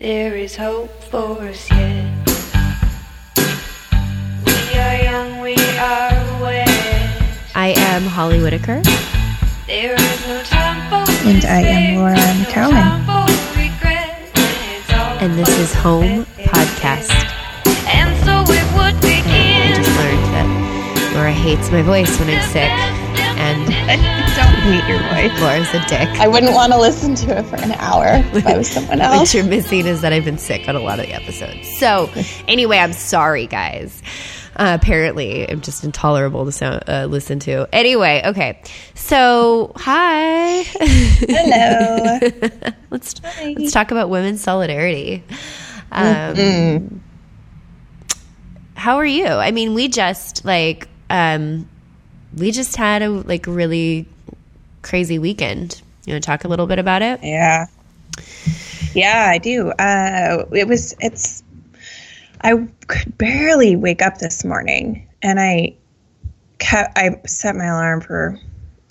There is hope for us yet. We are young, we are aware. I am Holly Whitaker. There is no time for And I am Laura mistakes, no McKowen. time for regret. It's all And this is Home Podcast. And so it would I begin. just learned that Laura hates my voice when I'm sick, and I don't hate your voice. Laura's a dick. I wouldn't want to listen to it for an hour if I was someone else. What you're missing is that I've been sick on a lot of the episodes. So, anyway, I'm sorry, guys. Uh, apparently, I'm just intolerable to sound, uh, listen to. Anyway, okay. So, hi. Hello. let's let's talk about women's solidarity. Um, How are you? I mean, we just like um, we just had a like really crazy weekend. You want to talk a little bit about it? Yeah. Yeah, I do. Uh, it was, it's, I could barely wake up this morning and I kept, I set my alarm for,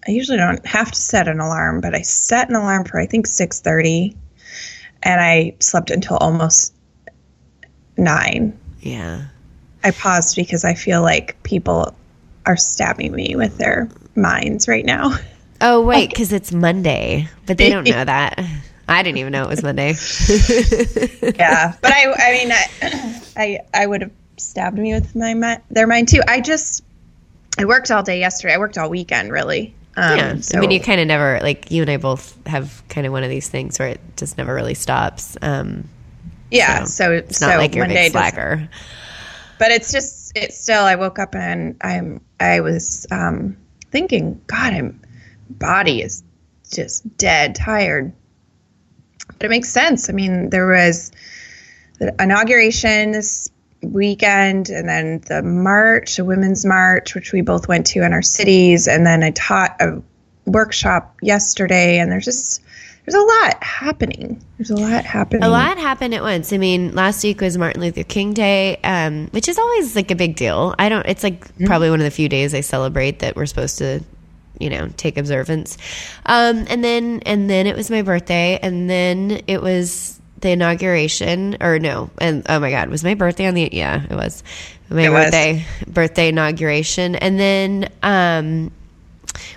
I usually don't have to set an alarm, but I set an alarm for, I think 630 and I slept until almost nine. Yeah. I paused because I feel like people are stabbing me with their minds right now. Oh wait, because it's Monday, but they don't know that. I didn't even know it was Monday. yeah, but I, I mean, I, I, I would have stabbed me with my their mind too. I just, I worked all day yesterday. I worked all weekend, really. Um, yeah. so I mean, you kind of never like you and I both have kind of one of these things where it just never really stops. Um, yeah. so So it's so not like you're a big slacker. but it's just, it's still. I woke up and I'm, I was um, thinking, God, I'm body is just dead tired. But it makes sense. I mean, there was the inauguration this weekend and then the march, a women's march, which we both went to in our cities. And then I taught a workshop yesterday and there's just, there's a lot happening. There's a lot happening. A lot happened at once. I mean, last week was Martin Luther King Day, um, which is always like a big deal. I don't. It's like Mm-hmm. probably one of the few days I celebrate that we're supposed to, you know, take observance. Um, and then and then it was my birthday, and then it was the inauguration, or no, and oh my god, was my birthday on the? Yeah, it was my It was. birthday birthday inauguration, and then. Um,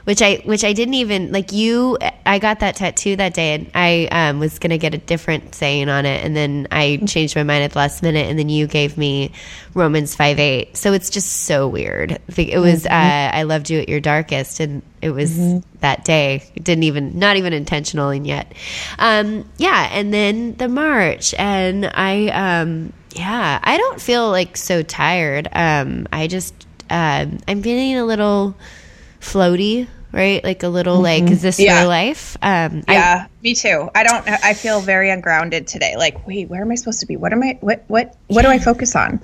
which I which I didn't even like you I got that tattoo that day and I um, was gonna get a different saying on it and then I changed my mind at the last minute and then you gave me Romans five eight. So it's just so weird. It was uh, I loved you at your darkest and it was that day. It didn't even not even intentional and yet. Um, yeah and then the march and I um, yeah I don't feel like so tired. Um, I just um, I'm feeling a little floaty, right? Like a little like, is this Yeah. real life? Um, I, Yeah, me too. I don't. I feel very ungrounded today. Like, wait, where am I supposed to be? What am I? What? What? What do I focus on?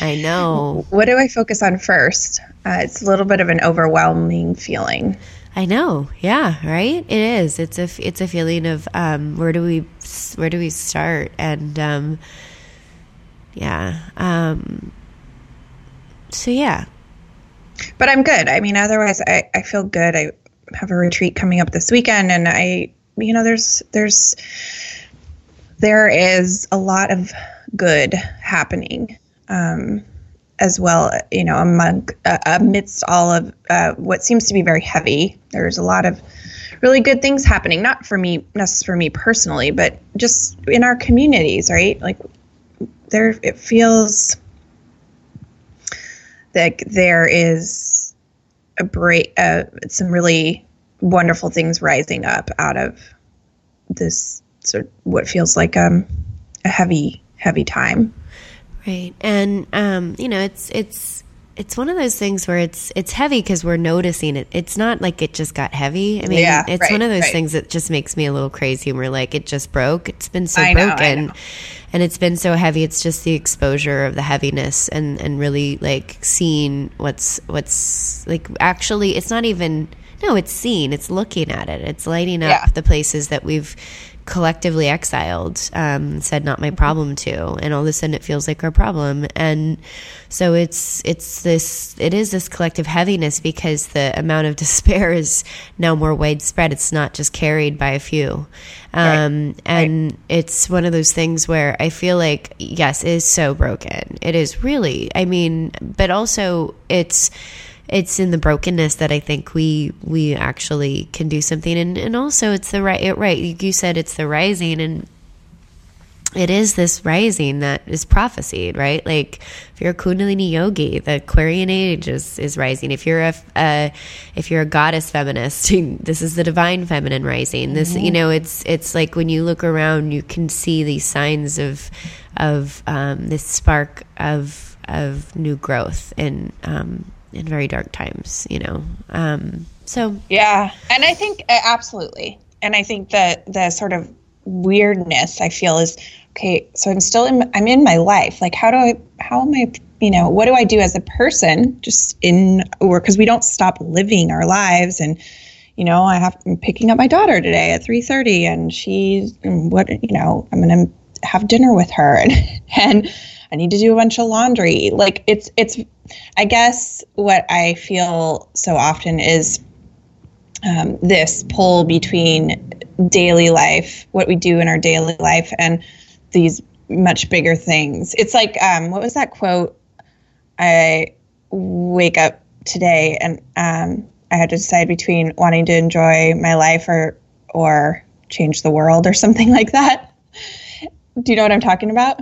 I know, what do I focus on first? Uh, it's a little bit of an overwhelming feeling. I know. Yeah, right. It is. It's a it's a feeling of um, where do we where do we start? And um, yeah, um, so yeah, But I'm good. I mean, otherwise, I, I feel good. I have a retreat coming up this weekend, and I, you know, there's there's there is a lot of good happening. Um, as well, you know, among uh, amidst all of uh, what seems to be very heavy, there's a lot of really good things happening. Not for me, not for me personally, but just in our communities, right? Like there, it feels like there is a break, uh, some really wonderful things rising up out of this sort of what feels like um, a heavy, heavy time. right. And um, you know, it's it's it's one of those things where it's it's heavy because we're noticing it. It's not like it just got heavy. I mean, Yeah, it's right, one of those right. things that just makes me a little crazy. And we're like, it just broke. It's been so I broken, know. And it's been so heavy. It's just the exposure of the heaviness and and really like seeing what's what's like actually. It's not even. No, it's seen. It's looking at it. It's lighting up Yeah. the places that we've collectively exiled, um, said not my problem to, and all of a sudden it feels like our problem. And so it's it's this it is this collective heaviness because the amount of despair is now more widespread. It's not just carried by a few. Um, Right. and it's one of those things where I feel like yes, it is so broken. It is really. I mean, but also it's it's in the brokenness that I think we we actually can do something, and and also it's the right it, right. You said it's the rising, and it is this rising that is prophesied, right? Like if you're a Kundalini yogi, the Aquarian age is, is rising. If you're a, uh, if you're a goddess feminist, this is the divine feminine rising. This, you know, it's it's like when you look around, you can see these signs of of um, this spark of of new growth in um, in very dark times. You know, um, so Yeah, and I think uh, absolutely, and I think that the sort of weirdness I feel is okay. So I'm still in. I'm in my life. Like, how do I? How am I? You know, what do I do as a person? Just in or because we don't stop living our lives, and you know, I have I'm picking up my daughter today at three thirty, and she's what you know. I'm gonna have dinner with her, and and I need to do a bunch of laundry. Like it's it's. I guess what I feel so often is um, this pull between daily life, what we do in our daily life, and these much bigger things. It's like, um, what was that quote? I wake up today and um, I had to decide between wanting to enjoy my life or or change the world or something like that. Do you know what I'm talking about?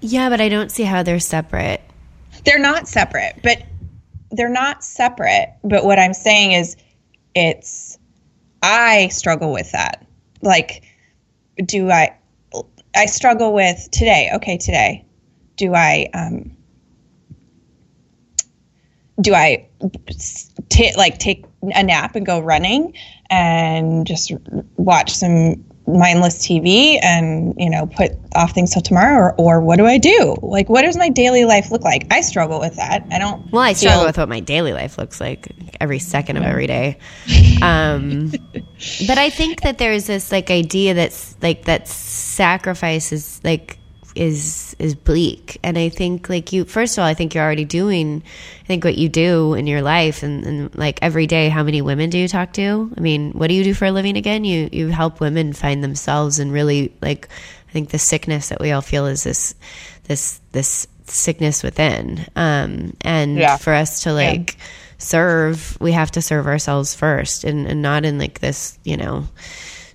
Yeah, but I don't see how they're separate. they're not separate, but they're not separate. But what I'm saying is, it's I struggle with that. Like, do I? I struggle with today. Okay, today, do I? Um, do I like take a nap and go running and just watch some mindless TV and you know put off things till tomorrow or, or what do I do? Like what does my daily life look like? I struggle with that. I don't Well, I struggle feel- with what my daily life looks like every second of every day. Um, but I think that there's this like idea that's like that sacrifice is like is is bleak, and I think like you. First of all, I think you're already doing. I think what you do in your life and, and like every day. How many women do you talk to? I mean, what do you do for a living again? You you help women find themselves and really like. I think the sickness that we all feel is this this this sickness within um and Yeah. for us to like serve we have to serve ourselves first and, and not in like this you know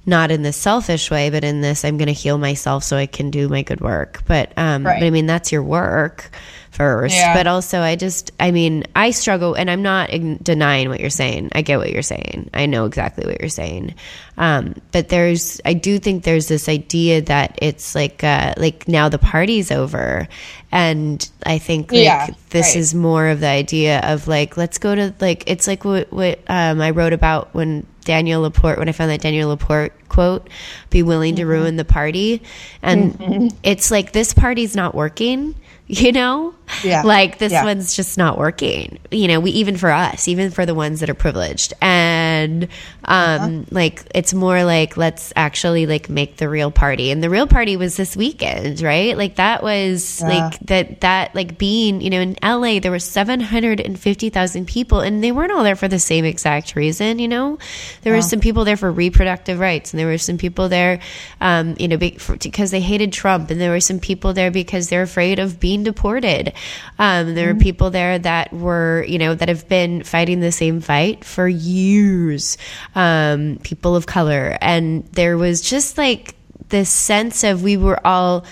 not in this selfish way but in this i'm going to heal myself so i can do my good work but um Right. but i mean that's your work first Yeah. but also i just i mean i struggle and i'm not ign- denying what you're saying i get what you're saying i know exactly what you're saying um but there's i do think there's this idea that it's like uh like now the party's over and i think like Yeah, this right. is more of the idea of like let's go to like it's like what what um, I wrote about when Danielle LaPorte when I found that Danielle LaPorte quote be willing Mm-hmm. to ruin the party and it's like this party's not working you know Yeah. like this Yeah. one's just not working you know we even for us even for the ones that are privileged and um Uh-huh. like it's more like let's actually like make the real party and the real party was this weekend right like that was Yeah. like that that like being you know in LA there were 750,000 people and they weren't all there for the same exact reason you know there were some people there for reproductive rights and there were some people there um you know because they hated Trump and there were some people there because they're afraid of being deported um there were people there that were you know that have been fighting the same fight for years um people of color. And there was just like this sense of we were all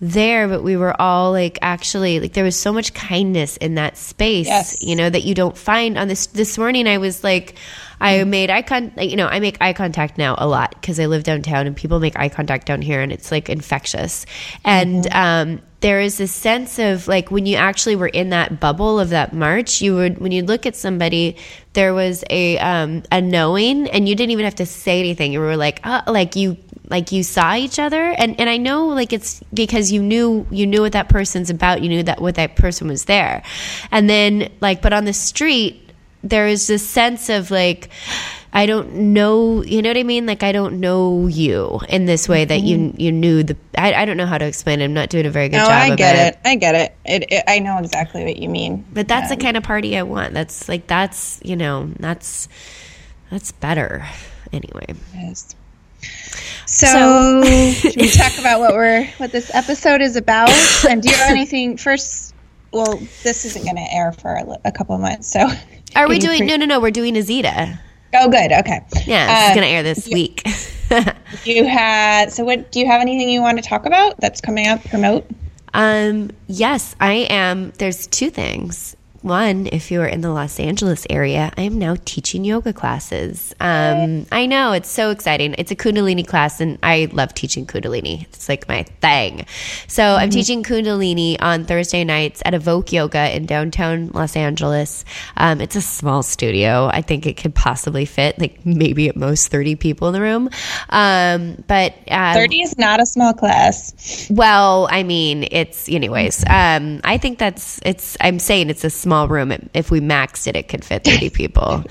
there but we were all like actually like there was so much kindness in that space Yes. you know that you don't find on this this morning i was like i made eye contact you know i make eye contact now a lot because i live downtown and people make eye contact down here and it's like infectious. And um there is this sense of like when you actually were in that bubble of that march you would when you look at somebody there was a um a knowing and you didn't even have to say anything. You were like uh, like you like you saw each other. And and I know like it's because you knew you knew what that person's about. You knew that what that person was there. And then like but on the street there is this sense of like I don't know, you know what I mean? Like I don't know you in this way that you mm-hmm. you knew the. I, I don't know how to explain it. I'm not doing a very good No, job. I get it. it. I get it. It, it. I know exactly what you mean. But that's the kind of party I want. That's like that's you know that's that's better. Anyway, Yes. So, should we talk about what we're what this episode is about? And do you have anything first? Well, this isn't going to air for a, a couple of months, so are we doing? pre- No, no, no. We're doing Azita. Oh, good. Okay. Yeah, this is Um, gonna air this week. You had so what? Do you have anything you want to talk about that's coming up? Promote. Um, yes, I am. There's two things. One, if you're in the Los Angeles area, I am now teaching yoga classes. Um, I know it's so exciting. It's a Kundalini class, and I love teaching Kundalini. It's like my thing. So I'm teaching Kundalini on Thursday nights at Evoke Yoga in downtown Los Angeles. Um, it's a small studio. I think it could possibly fit like maybe at most 30 people in the room. Um, but uh, Thirty is not a small class. well, I mean, it's anyways. Um, I think that's it's. I'm saying it's a small room. If we maxed it, it could fit 30 people.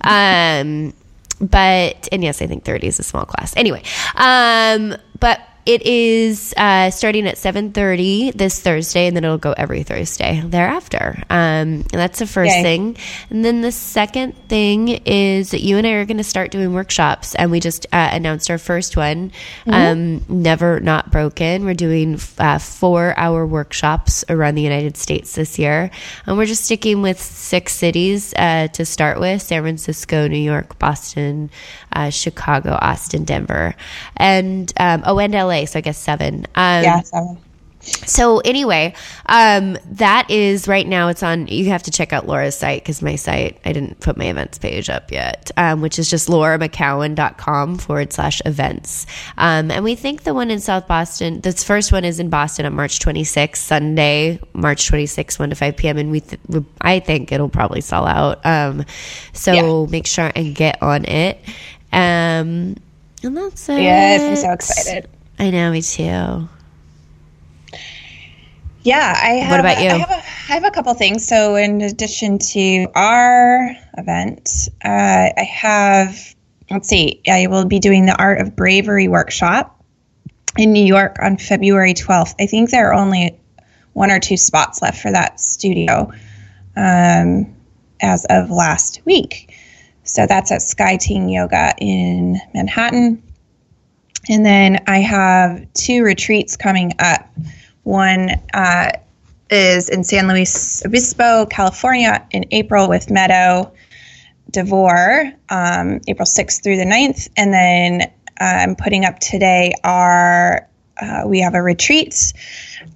Um, but and yes, I think 30 is a small class. Anyway, um, but it is uh, starting at 7:30 this Thursday, and then it'll go every Thursday thereafter. Um, and that's the first Yay. thing. And then the second thing is that you and I are going to start doing workshops, and we just uh, announced our first one, um, Never Not Broken. We're doing uh, four hour workshops around the United States this year, and we're just sticking with six cities uh, to start with: San Francisco, New York, Boston, uh, Chicago, Austin, Denver, and um, oh, and LA. So I guess seven. Um, Yeah, seven. so anyway, um, that is right now. It's on. You have to check out Laura's site because my site I didn't put my events page up yet, um, which is just lauramckowen.com forward slash events. Um, and we think the one in South Boston, this first one is in Boston on March 26th, Sunday, March 26th, one to five p.m. And we, th- we I think it'll probably sell out. Um, so make sure and get on it. Um, and that's it. Yes, I'm so excited. I know, me too. Yeah, I have. What about you? I have a, I have a couple things. So, in addition to our event, uh, I have. Let's see. I will be doing the Art of Bravery workshop in New York on February 12th. I think there are only one or two spots left for that studio um, as of last week. So that's at Sky Ting Yoga in Manhattan. And then I have two retreats coming up. One uh, is in San Luis Obispo, California, in April with Meadow DeVor, um, April 6th through the 9th. And then I'm putting up today our, uh, we have a retreat,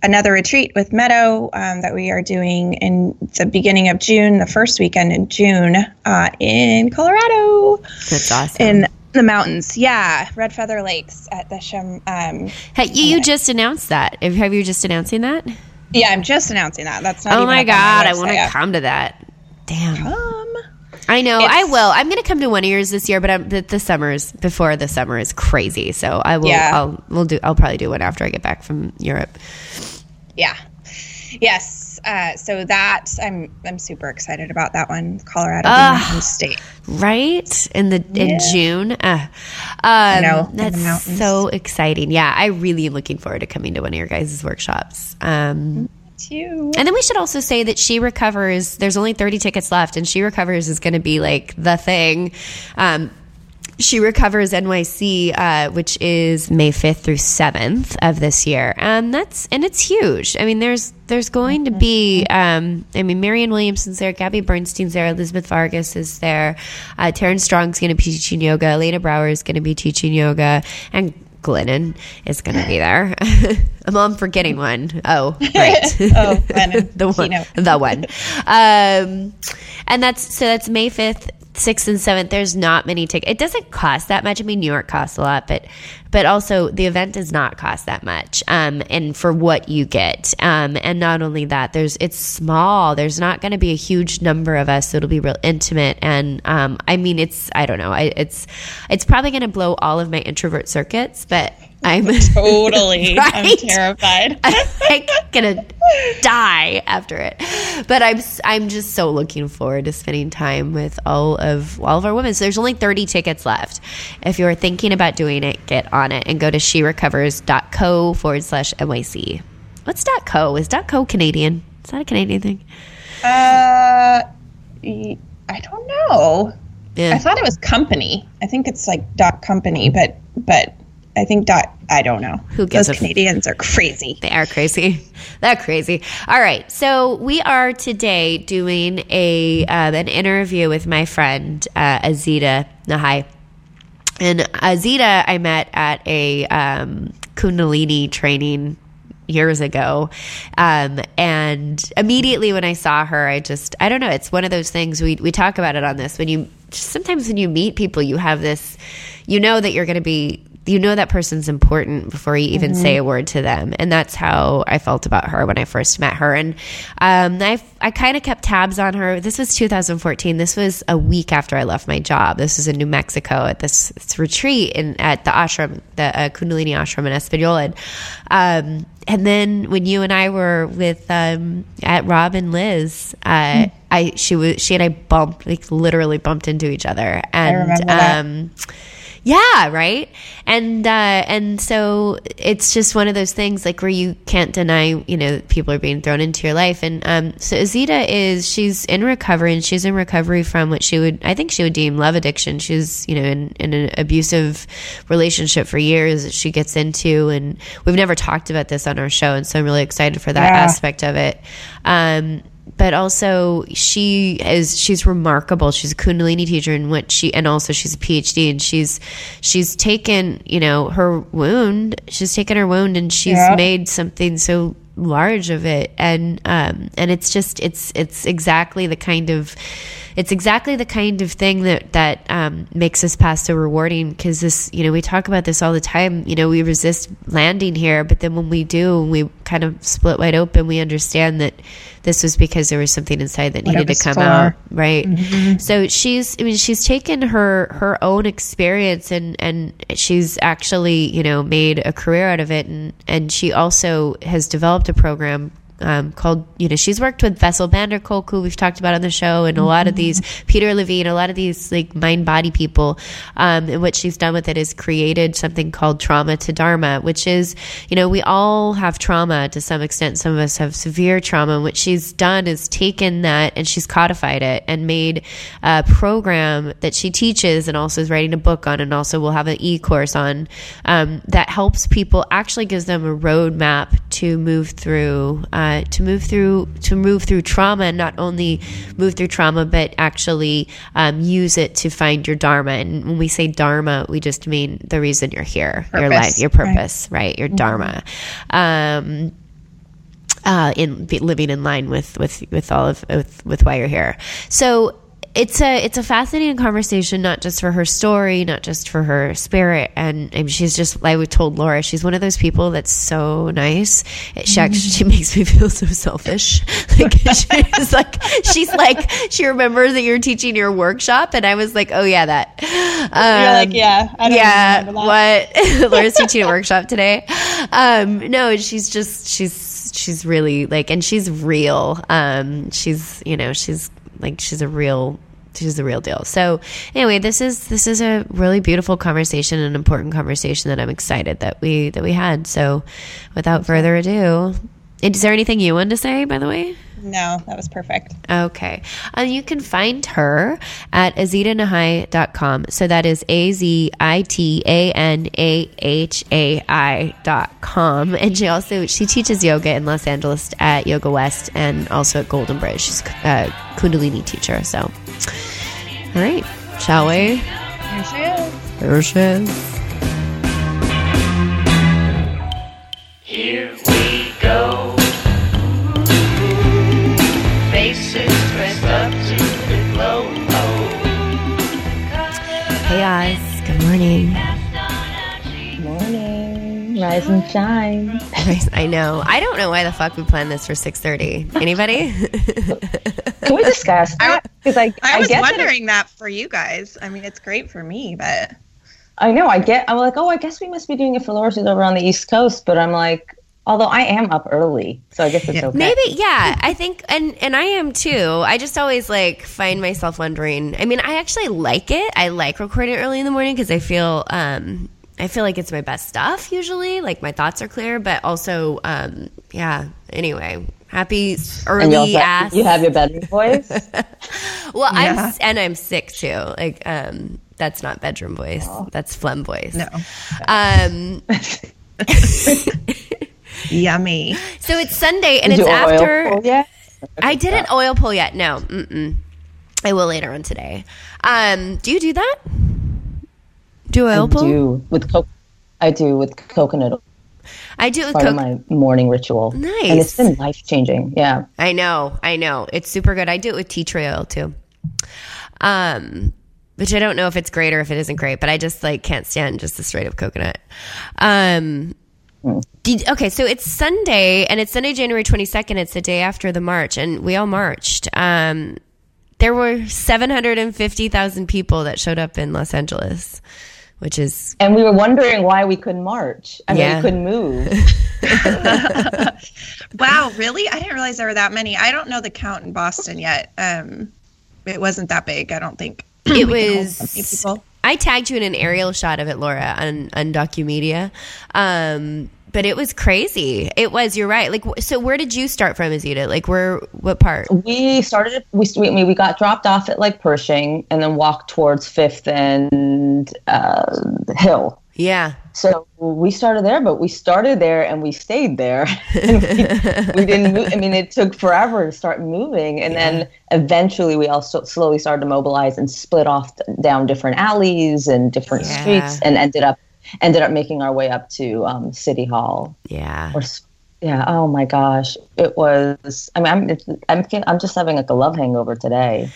another retreat with Meadow um, that we are doing in the beginning of June, the first weekend in June uh, in Colorado That's awesome. in the mountains. Yeah, Red Feather Lakes at the Shem. Um, Hey, you, you just announced that. Have you just announcing that? yeah, I'm just announcing that. That's not. Oh even my god, I want to come to that. Damn. Um, I know. I will. I'm going to come to one of yours this year, but I'm, the, the summers before the summer is crazy. So I will. Yeah. I'll we'll do. I'll probably do one after I get back from Europe. yeah, yes. Uh, so that I'm I'm super excited about that one. Colorado home state. Right in the in June. Uh, um, know, that's so exciting. Yeah, I really am looking forward to coming to one of your guys' workshops. Um, Too. And then we should also say that She Recovers, there's only 30 tickets left, and She Recovers is going to be like the thing. Um, she Recovers NYC, uh, which is May 5th through 7th of this year. Um, that's, and it's huge. I mean, there's, there's going to be, um, I mean, Marianne Williamson's there, Gabby Bernstein's there, Elizabeth Vargas is there, uh, Taryn Strong's going to be teaching yoga, Elena Brower is going to be teaching yoga, and Glennon is going to be there. I'm forgetting one. Oh, right. Oh, Glennon. the one, Keynote. the one. Um, and that's so that's May fifth, sixth, and seventh. There's not many tickets. It doesn't cost that much. I mean, New York costs a lot, but but also the event does not cost that much. Um, and for what you get, um, and not only that, there's it's small. There's not going to be a huge number of us, so it'll be real intimate. And um, I mean, it's I don't know. I, it's it's probably going to blow all of my introvert circuits, but I'm Totally. I'm terrified. I'm like gonna die after it. But I'm I'm just so looking forward to spending time with all of all of our women. So there's only 30 tickets left. If you're thinking about doing it, get on it and go to sherecovers.co forward slash NYC. What's dot .co? Is dot .co Canadian? Is that a Canadian thing? Uh, I don't know. Yeah. I thought it was company. I think it's like dot company, but but I think dot. I don't know. Who gives Those Canadians are crazy. They are crazy. They're crazy. All right. So we are today doing a um, an interview with my friend uh, Azita Nahai. And Azita, I met at a um, Kundalini training years ago. Um, and immediately when I saw her, I just, I don't know, it's one of those things we, we talk about it on this. When you, sometimes when you meet people, you have this, you know that you're going to be, you know that person's important before you even say a word to them, and that's how I felt about her when I first met her. And um, I I kind of kept tabs on her. This was 2014. This was a week after I left my job. This was in New Mexico at this, this retreat in at the ashram, the uh, Kundalini ashram in Espanola. Um, and then when you and I were with um, at Rob and Liz, uh, I she was she and I bumped like literally bumped into each other, and that. Yeah, right. And uh, and so it's just one of those things like where you can't deny, you know, people are being thrown into your life. And um, so Azita is she's in recovery and she's in recovery from what she would I think she would deem love addiction. She's you know in, in an abusive relationship for years that she gets into, and we've never talked about this on our show, and so I'm really excited for that Yeah. aspect of it. Um, but also she is she's remarkable she's a kundalini teacher and what she and also she's a phd and she's she's taken you know her wound she's taken her wound and she's Yeah. made something so large of it and um and it's just it's it's exactly the kind of it's exactly the kind of thing that that um, makes this past so rewarding because this you know we talk about this all the time. You know we resist landing here but then when we do and we kind of split wide open we understand that this was because there was something inside that needed to come out right? So she's i mean she's taken her her own experience and and she's actually you know made a career out of it. And and she also has developed a program um, called, you know, she's worked with Bessel van der Kolk, who we've talked about on the show, and a lot of these, Peter Levine, a lot of these like mind body people. Um, and what she's done with it is created something called trauma to dharma, which is, you know, we all have trauma to some extent. Some of us have severe trauma. And what she's done is taken that and she's codified it and made a program that she teaches and also is writing a book on, and also will have an e course on um, that helps people, actually gives them a roadmap to move through uh, to move through to move through trauma and not only move through trauma but actually um, use it to find your dharma. And when we say dharma we just mean the reason you're here your life your purpose right, your dharma. Um, uh, in living in line with with with all of with with why you're here. So it's a it's a fascinating conversation, not just for her story, not just for her spirit, and, and she's just like we told Laura, she's one of those people that's so nice. She actually she makes me feel so selfish. Like she's like she's like she remembers that you're teaching your workshop, and I was like, oh yeah, that. You're like, Um, yeah, I don't yeah, remember that. what Laura's teaching a workshop today. Um, no, she's just she's she's really like, and she's real. Um, she's you know she's like she's a real she's the real deal. So anyway, this is this is a really beautiful conversation, an important conversation that I'm excited that we that we had. So without further ado. Is there anything you want to say, by the way? No, that was perfect. Okay. Uh, you can find her at azitanahai.com. So that is A Z I T A N A H A I dot com. And she also she teaches yoga in Los Angeles at Yoga West and also at Golden Bridge. She's a Kundalini teacher. So, all right. Shall we? Here she is. There she is. Here we go. Guys. Good morning. Morning, rise and shine. I know. I don't know why the fuck we planned this for 6:30. Anybody? Can we discuss that? Because I, I, was get that it- wondering that, for you guys. I mean, it's great for me, but I know. I get. I'm like, oh, I guess we must be doing it for Laura who's over on the East Coast. But I'm like, Although I am up early, so I guess it's okay. Maybe, yeah. I think, and and I am too. I just always like find myself wondering. I mean, I actually like it. I like recording early in the morning because I feel, um, I feel like it's my best stuff usually. Like my thoughts are clear, but also, um, yeah. Anyway, happy And early also, ass. you have your bedroom voice. well, I'm and I'm sick too. Like, um, that's not bedroom voice. That's phlegm voice. No. Um, Yummy. so it's Sunday and Did it's after. pull yet? I didn't oil pull yet. No, Mm-mm. I will later on today. Um, do you do that? Do oil I pull? do with co- I do with coconut. Oil. I do it with Part of coke. my morning ritual. Nice. and it's been life changing. Yeah, I know, I know. It's super good. I do it with tea tree oil too. Um, which I don't know if it's great or if it isn't great, but I just like can't stand just the straight up coconut. Um, did, okay, so it's Sunday and it's Sunday, January 22nd. It's the day after the march and we all marched. Um, there were 750,000 people that showed up in Los Angeles, which is and we were wondering why we couldn't march. I mean, Yeah. we couldn't move. Wow, really? I didn't realize there were that many. I don't know the count in Boston yet. Um, it wasn't that big, I don't think. it We can hold was people. I tagged you in an aerial shot of it, Laura, on on Documedia. Um, but it was crazy. It was. You're right. Like, so where did you start from, Azita? Like, where? What part? we started. We we, mean, we got dropped off at like Pershing and then walked towards Fifth and uh, Hill. Yeah. So we started there, but we started there and we stayed there. and we, we didn't move. I mean, it took forever to start moving. And then eventually we also slowly started to mobilize and split off down different alleys and different Yeah. streets and ended up ended up making our way up to um, City Hall. Yeah. Or, yeah. Oh my gosh. It was, I mean, I'm, it's, I'm, I'm just having like a love hangover today.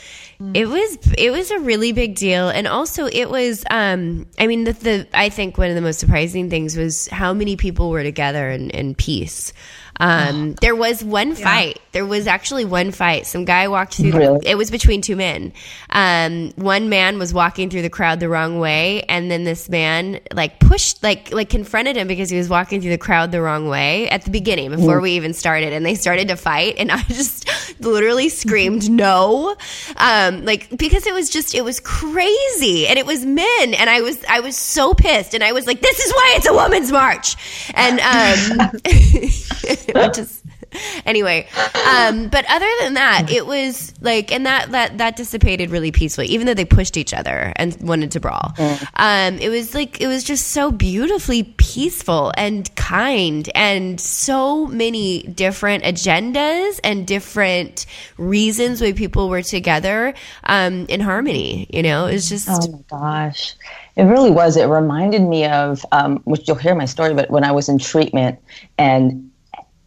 It was it was a really big deal, and also it was. Um, I mean, the, the I think one of the most surprising things was how many people were together in, in peace. Um, there was one fight. There was actually one fight. Some guy walked through. The, Really? it was between two men. Um, one man was walking through the crowd the wrong way, and then this man like pushed, like like confronted him because he was walking through the crowd the wrong way at the beginning before we even started, and they started to fight, and I just literally screamed no, um, like because it was just it was crazy, and it was men, and I was I was so pissed, and I was like, this is why it's a women's march, and um, which is anyway um but other than that it was like and that that that dissipated really peacefully even though they pushed each other and wanted to brawl um it was like it was just so beautifully peaceful and kind and so many different agendas and different reasons why people were together um in harmony you know it was just Oh my gosh. It really was. It reminded me of, um, which you'll hear my story, but when I was in treatment and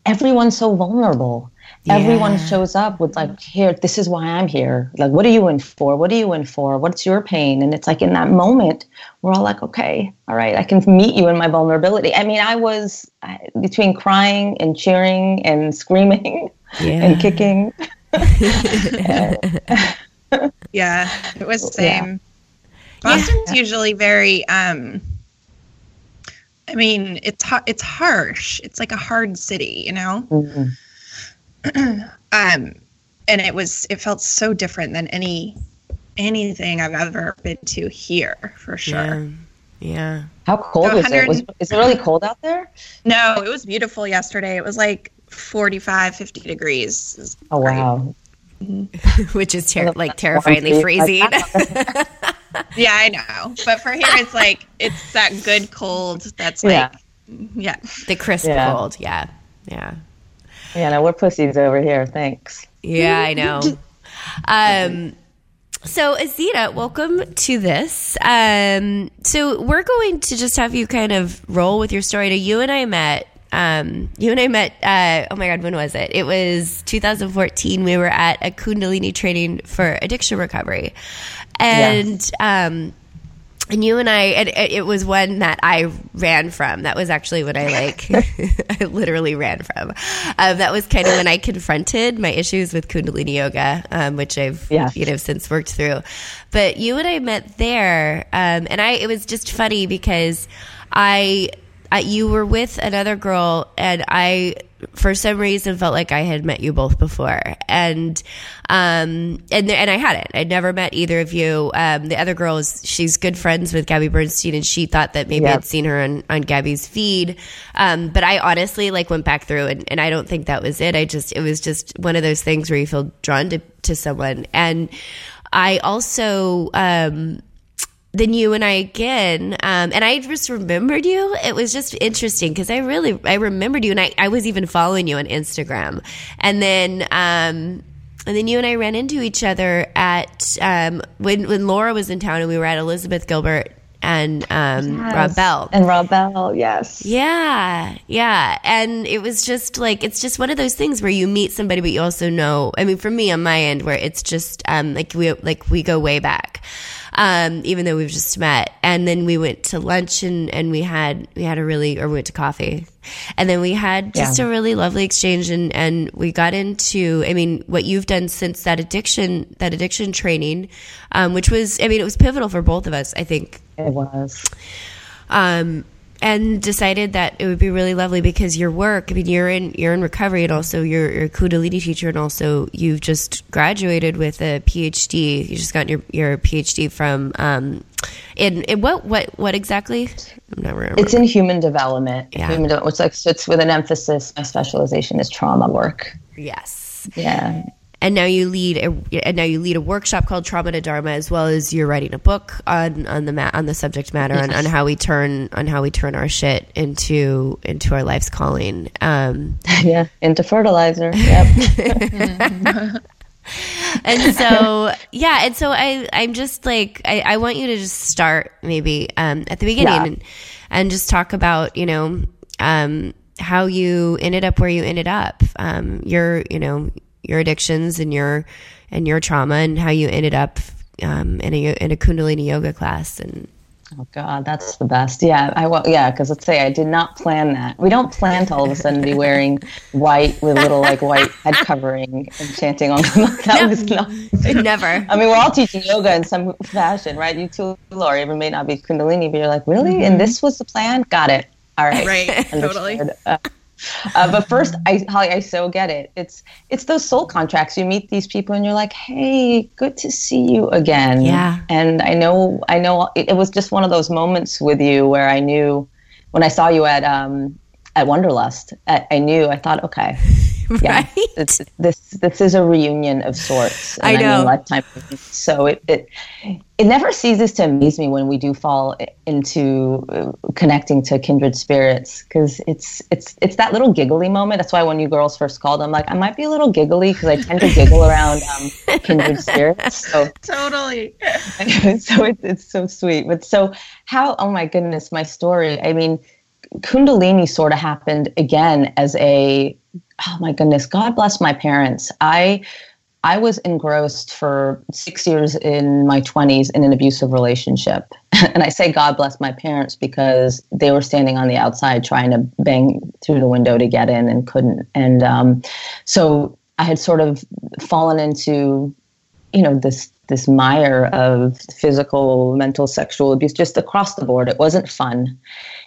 everyone's so vulnerable. Everyone shows up with like, here, this is why I'm here. Like, what are you in for? What are you in for? What's your pain? And it's like in that moment, we're all like, okay, all right, I can meet you in my vulnerability. I mean, I was I, between crying and cheering and screaming Yeah. and kicking. Yeah, it was the Yeah. same. Boston's usually very um I mean, it's it's harsh. It's like a hard city, you know? Mhm. Um and it was it felt so different than any anything I've ever been to here, for sure. yeah yeah How cold So was it? Was, is it really cold out there? No, it was beautiful yesterday. It was like 45, 50 degrees. It was Oh, great. wow. which is ter- like terrifyingly freezing Yeah, I know. But for here it's like it's that good cold that's like Yeah. yeah. the crisp Yeah. cold yeah yeah Yeah, no, we're pussies over here. Thanks. Yeah, I know. Um, so, Azita, welcome to this. Um, so, we're going to just have you kind of roll with your story. To you and I met. Um, you and I met. Uh, oh my God, when was it? It was 2014. We were at a Kundalini training for addiction recovery, and um, and you and I, and it was one that I ran from. That was actually when I like, I literally ran from. Um, that was kind of when I confronted my issues with Kundalini yoga, um, which I've Yes. you know since worked through. But you and I met there, um, and I it was just funny because I uh, you were with another girl, and I, for some reason, felt like I had met you both before, and um, and and I hadn't. I'd never met either of you. Um, the other girl is she's good friends with Gabby Bernstein, and she thought that maybe Yep. I'd seen her on on Gabby's feed. Um, but I honestly like went back through, and, and I don't think that was it. I just it was just one of those things where you feel drawn to to someone, and I also. Um, then you and I again, um, and I just remembered you. It was just interesting because I really I remembered you, and I, I was even following you on Instagram, and then um, and then you and I ran into each other at um, when when Laura was in town, and we were at Elizabeth Gilbert and um, Rob Bell. And Rob Bell, yes. Yeah, yeah. And it was just like it's just one of those things where you meet somebody but you also know I mean for me on my end where it's just um like we like we go way back. Um, even though we've just met. And then we went to lunch and, and we had we had a really or we went to coffee. And then we had just Yeah. a really lovely exchange and, and we got into I mean, what you've done since that addiction that addiction training, um, which was I mean, it was pivotal for both of us, I think It was. um, and decided that it would be really lovely because your work. I mean, you're in you're in recovery, and also you're, you're a Kundalini teacher, and also you've just graduated with a PhD. You just got your your PhD from um, in in what what what exactly? I'm not remembering. It's in human development. Yeah. Human development, which like sits with an emphasis. My specialization is trauma work. yes. Yeah. And now you lead a and now you lead a workshop called Trauma to Dharma, as well as you're writing a book on on the ma- on the subject matter on, on how we turn on how we turn our shit into into our life's calling. Um, Yeah. Into fertilizer. Yep. and so yeah and so i i'm just like i, I want you to just start maybe um, at the beginning Yeah. and, and just talk about you know um, how you ended up where you ended up um, your you know your addictions and your and your trauma and how you ended up um, in a in a kundalini yoga class and Oh God, that's the best. Yeah, I wa- yeah, because let's say I did not plan that. We don't plan to all of a sudden be wearing white with little like white head covering and chanting on. that was not. never I mean, we're all teaching yoga in some fashion, right? You too, Laura. Even may not be Kundalini, but you're like, really? And this was the plan? Got it. All right. Right, totally. Uh, uh, but first, I, Holly, I so get it. It's it's those soul contracts. You meet these people, and you're like, "Hey, good to see you again." Yeah. And I know, I know, it, it was just one of those moments with you where I knew when I saw you at um at Wonderlust, I, I knew. I thought, okay, yeah, right this, this this is a reunion of sorts. I know. mean, lifetime. So it, it it never ceases to amaze me when we do fall into uh, connecting to kindred spirits because it's it's it's that little giggly moment. That's why when you girls first called, I'm like, I might be a little giggly because I tend to giggle around um, kindred spirits. So Totally. so it, it's so sweet. But so how? Oh my goodness, my story. I mean, Kundalini sort of happened again as a. Oh my goodness, God bless my parents. I. I was engrossed for six years in my 20s in an abusive relationship. And I say God bless my parents because they were standing on the outside trying to bang through the window to get in and couldn't. And um, so I had sort of fallen into you know this this mire of physical mental sexual abuse just across the board. It wasn't fun.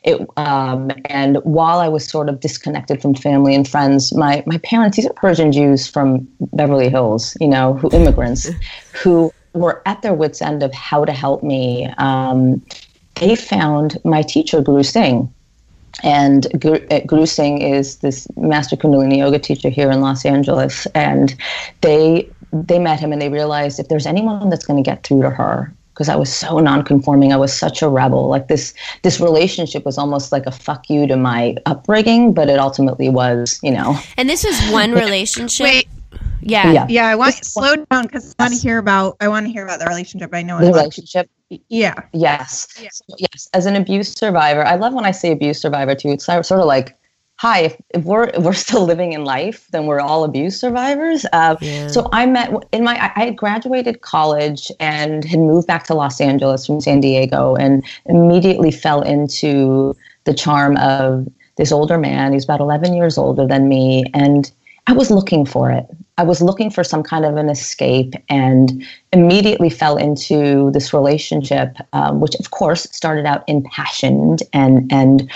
It um, and while i was sort of disconnected from family and friends my my parents these are persian jews from beverly hills you know who immigrants who were at their wits end of how to help me. Um, they found my teacher guru singh. And Guru, uh, Guru Singh is this master Kundalini yoga teacher here in Los Angeles, and they they met him and they realized if there's anyone that's going to get through to her, because I was so nonconforming, I was such a rebel. Like this this relationship was almost like a fuck you to my upbringing, but it ultimately was, you know, and this was one relationship Wait. yeah Yeah. Yeah, I want to slow down because I want to hear about. I want to hear about the relationship. I know. the a relationship. Yeah. Yes. Yeah. So, yes. As an abuse survivor, I love when I say abuse survivor too. It's sort of like, hi, if, if we're if we're still living in life, then we're all abuse survivors. Uh, Yeah. So I met in my I had graduated college and had moved back to Los Angeles from San Diego, and immediately fell into the charm of this older man. He's about 11 years older than me, and I was looking for it. I was looking for some kind of an escape and immediately fell into this relationship, um, which of course started out impassioned and and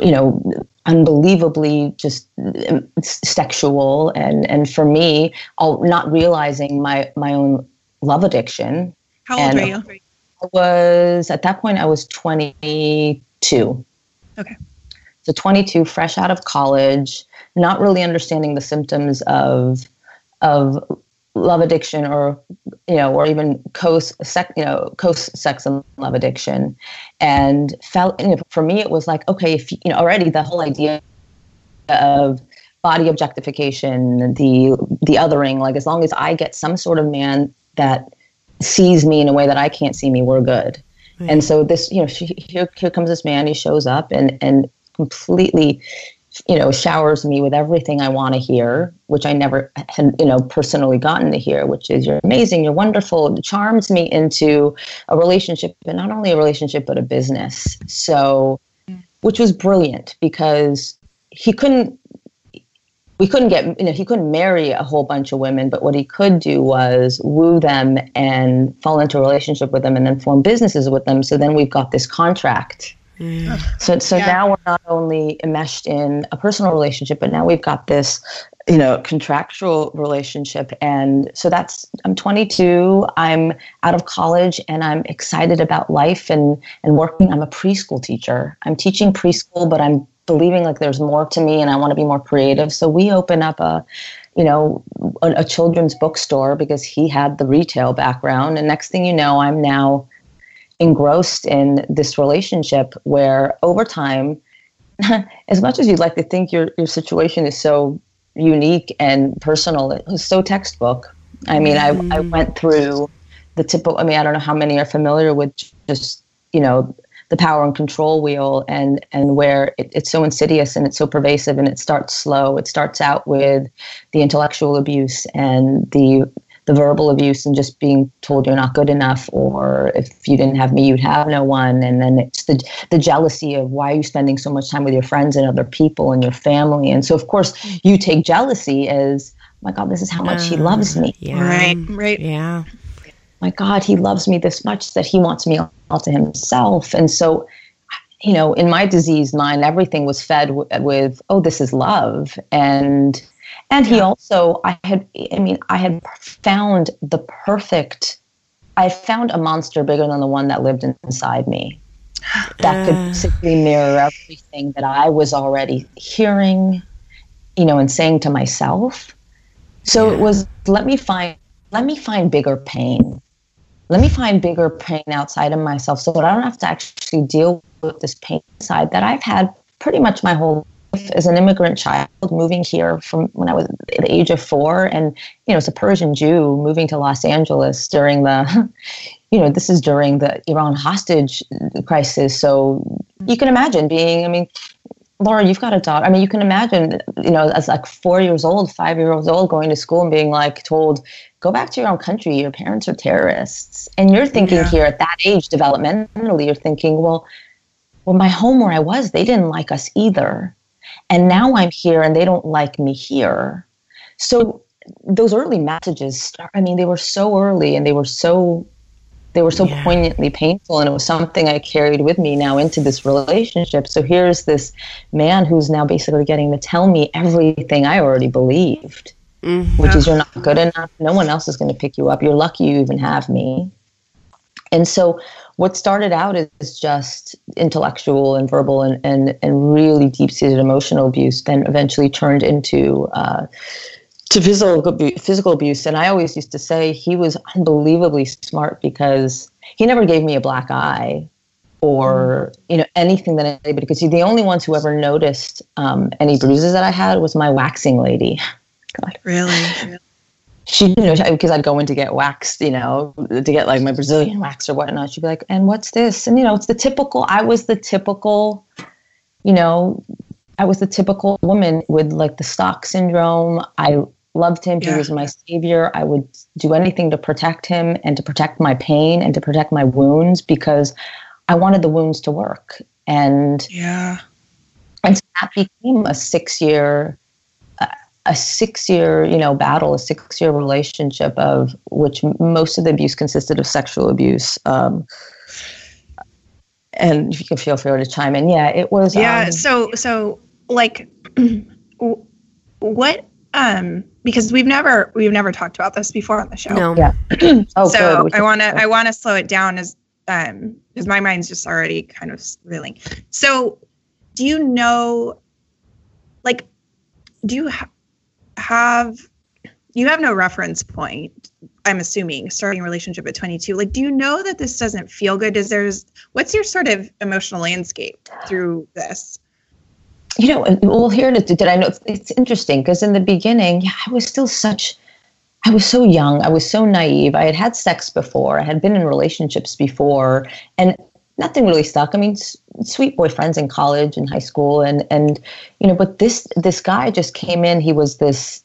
you know, unbelievably just um, sexual and and for me all not realizing my my own love addiction How old And- were you? I was at that point I was 22 Okay. so 22 fresh out of college not really understanding the symptoms of of love addiction or you know or even co sex you know co sex and love addiction. And felt you know, for me it was like okay if you know already the whole idea of body objectification the the othering like as long as i get some sort of man that sees me in a way that i can't see me we're good. And so this you know she, here here comes this man he shows up and and completely you know showers me with everything i want to hear which i never had you know personally gotten to hear which is you're amazing you're wonderful. It charms me into a relationship and not only a relationship but a business. So mm. which was brilliant because he couldn't we couldn't get you know he couldn't marry a whole bunch of women but what he could do was woo them and fall into a relationship with them and then form businesses with them. So then we've got this contract so so Yeah. now we're not only enmeshed in a personal relationship but now we've got this you know contractual relationship. And so that's i'm 22 i'm out of college and i'm excited about life and and working. I'm a preschool teacher. I'm teaching preschool but i'm believing like there's more to me and i want to be more creative. So we open up a you know a, a children's bookstore because he had the retail background. And next thing you know i'm now engrossed in this relationship where over time as much as you'd like to think your, your situation is so unique and personal it was so textbook. I mean I, I mm-hmm. went through the typical i mean i don't know how many are familiar with just you know the power and control wheel and and where it, it's so insidious and it's so pervasive and it starts slow. It starts out with the intellectual abuse and the the verbal abuse and just being told you're not good enough or if you didn't have me you'd have no one and then it's the the jealousy of why are you spending so much time with your friends and other people and your family and so of course you take jealousy as oh my god this is how much he uh, loves me Yeah. Right, right. Yeah. my God, he loves me this much that he wants me all to himself. And so, you know, in my disease mind, everything was fed w- with, oh, this is love. And, and he also, I had, I mean, I had found the perfect, I found a monster bigger than the one that lived inside me that could simply mirror everything that I was already hearing, you know, and saying to myself. So it was let me find let me find bigger pain. Let me find bigger pain outside of myself so that I don't have to actually deal with this pain inside that I've had pretty much my whole life as an immigrant child moving here from when I was the age of four and you know as a Persian Jew moving to Los Angeles during the you know this is during the Iran hostage crisis so you can imagine being I mean Laura, you've got a daughter. I mean, you can imagine, you know, as like four years old, five years old, going to school and being like told, go back to your own country. Your parents are terrorists. And you're thinking Yeah. here at that age, developmentally, you're thinking, well, well, my home where I was, they didn't like us either. And now I'm here and they don't like me here. So those early messages, start, I mean, they were so early and they were so they were so Yeah. poignantly painful and it was something i carried with me now into this relationship. So here's this man who's now basically getting to tell me everything i already believed mm-hmm. which is you're not good enough. No one else is going to pick you up. You're lucky you even have me. And so what started out is just intellectual and verbal and, and, and really deep-seated emotional abuse then eventually turned into uh, to physical abu- physical abuse. And I always used to say he was unbelievably smart because he never gave me a black eye or you know anything that anybody because he, the only ones who ever noticed um, any bruises that I had was my waxing lady. God, Really? she you know because I'd go in to get waxed, you know, to get like my Brazilian wax or whatnot. She'd be like, "And what's this?" And you know, it's the typical. I was the typical, you know, I was the typical woman with like the Stockholm syndrome. I loved him. He was my savior. I would do anything to protect him and to protect my pain and to protect my wounds because I wanted the wounds to work. And Yeah. and so that became a six year a six year you know battle a six year relationship of which most of the abuse consisted of sexual abuse um, and if you can feel free to chime in. Yeah, it was. Yeah. um, so so like what um because we've never we've never talked about this before on the show. No. Yeah. oh, so good. We I want to I want to slow it down as um because my mind's just already kind of reeling. So do you know like do you ha- have you have no reference point i'm assuming starting a relationship at 22 like do you know that this doesn't feel good is there's what's your sort of emotional landscape through this you know, well, here it. Did I know? It's, it's interesting because in the beginning, yeah, I was still such, I was so young. I was so naive. I had had sex before. I had been in relationships before, and nothing really stuck. I mean, s- sweet boyfriends in college and high school, and and you know, but this this guy just came in. He was this.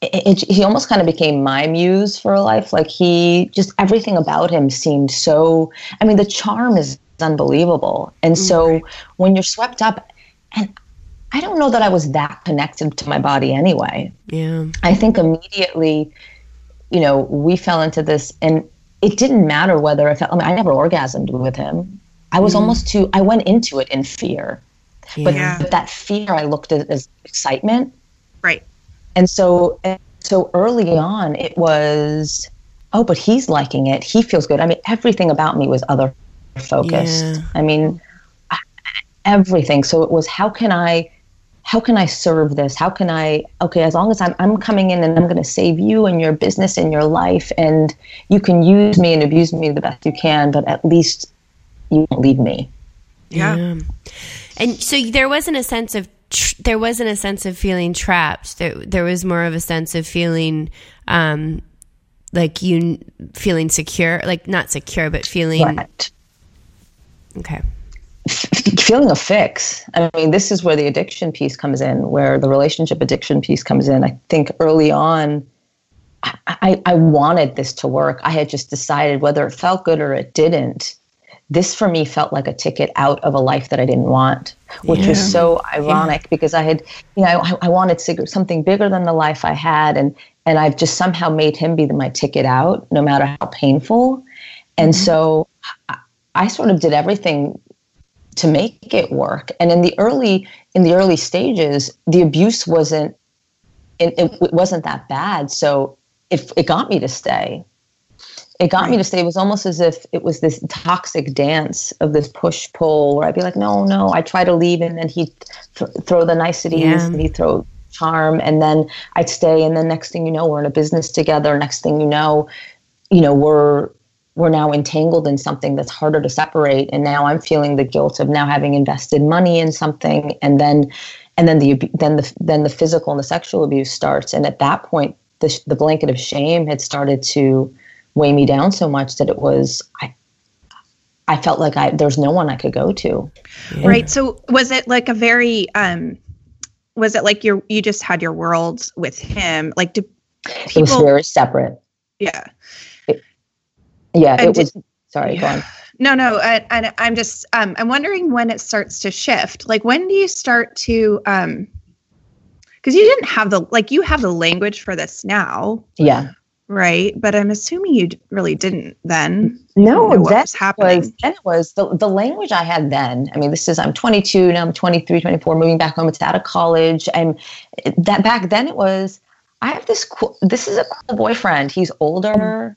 It, it, he almost kind of became my muse for life. Like he just everything about him seemed so. I mean, the charm is unbelievable, and mm, so when you're swept up, and I don't know that I was that connected to my body anyway. Yeah. I think immediately, you know, we fell into this, and it didn't matter whether I felt. I mean, I never orgasmed with him. I was mm-hmm. almost too. I went into it in fear, but, Yeah. but that fear I looked at as excitement, right and so and so early on it was, oh, but he's liking it. He feels good. I mean, everything about me was other focused. Yeah. I mean, everything. So it was how can I how can I serve this? How can I okay, as long as I'm I'm coming in and I'm gonna save you and your business and your life and you can use me and abuse me the best you can, but at least you won't leave me. yeah, And so there wasn't a sense of tr- there wasn't a sense of feeling trapped. There there was more of a sense of feeling um like you feeling secure, like not secure, but feeling But okay. Feeling a fix. I mean, this is where the addiction piece comes in, where the relationship addiction piece comes in. I think early on, I, I, I wanted this to work. I had just decided whether it felt good or it didn't. This for me felt like a ticket out of a life that I didn't want, which was so ironic because I had, you know, I, I wanted something bigger than the life I had, and and I've just somehow made him be the, my ticket out, no matter how painful. And mm-hmm. so I, I sort of did everything to make it work. And in the early in the early stages, the abuse wasn't it, it wasn't that bad. So it it got me to stay. It got me to stay. It was almost as if it was this toxic dance of this push pull where I'd be like, no, no. I try to leave, and then he'd th- throw the niceties, Yeah. and he'd throw charm, and then I'd stay, and then next thing you know, we're in a business together. Next thing you know, you know, we're we're now entangled in something that's harder to separate. And now i'm feeling the guilt of now having invested money in something. And then and then the then the then the physical and the sexual abuse starts. And at that point the, the blanket of shame had started to weigh me down so much that it was i i felt like i there's no one i could go to. Right. So was it like a very um was it like your you just had your worlds with him? Like do it was people very separate. Yeah yeah And it did- was sorry go on No, no, I, I, I'm just um, I'm wondering when it starts to shift. Like when do you start to um, because you didn't have the like you have the language for this now, yeah right? But I'm assuming you really didn't then. No, know that was happening. was then it was the, the language I had then. I mean, this is I'm 22 now. I'm 23, 24, moving back home. It's out of college. I'm that back then. It was I have this cool. This is a cool boyfriend. He's older.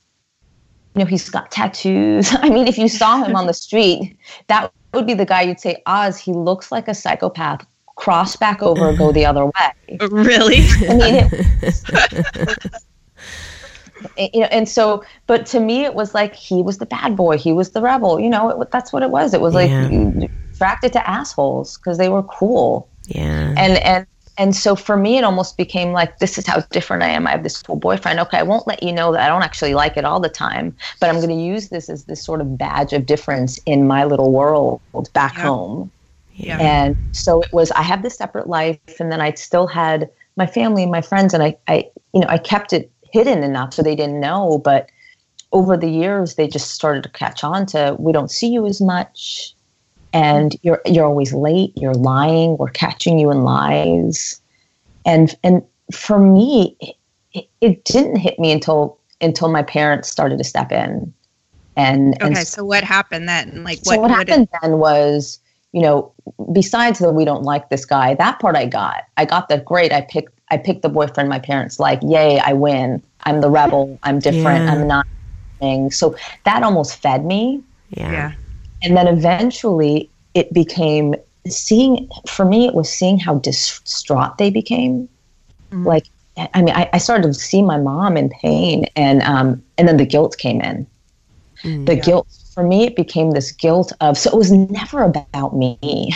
You know, he's got tattoos. I mean, if you saw him on the street, that would be the guy you'd say, Oz. He looks like a psychopath. Cross back over, go the other way. Really? I mean, it, you know, and so, but to me, it was like he was the bad boy, he was the rebel. You know, it, that's what it was. It was like Yeah. attracted to assholes because they were cool, Yeah. and and and so for me, it almost became like this is how different I am. I have this cool boyfriend. Okay, I won't let you know that I don't actually like it all the time, but I'm going to use this as this sort of badge of difference in my little world back Yeah. home. yeah. And so it was, I have this separate life, and then I still had my family and my friends, and I, I, you know, I kept it hidden enough so they didn't know. But over the years, they just started to catch on to, we don't see you as much, and you're you're always late, you're lying, we're catching you in lies, and and for me, it, it, it didn't hit me until until my parents started to step in And Okay, and so what happened then? Like, so what what happened then was, you know, besides the we don't like this guy, that part I got. I got the great. I picked I picked the boyfriend my parents like. Yay, I win. I'm the rebel. I'm different. Yeah. I'm not. thing. So that almost fed me. Yeah. Yeah. And then eventually it became seeing, for me, it was seeing how distraught they became. Mhm. Like, I mean, I, I started to see my mom in pain, and um, and then the guilt came in. Mm. The guilt for me, it became this guilt of. So it was never about me.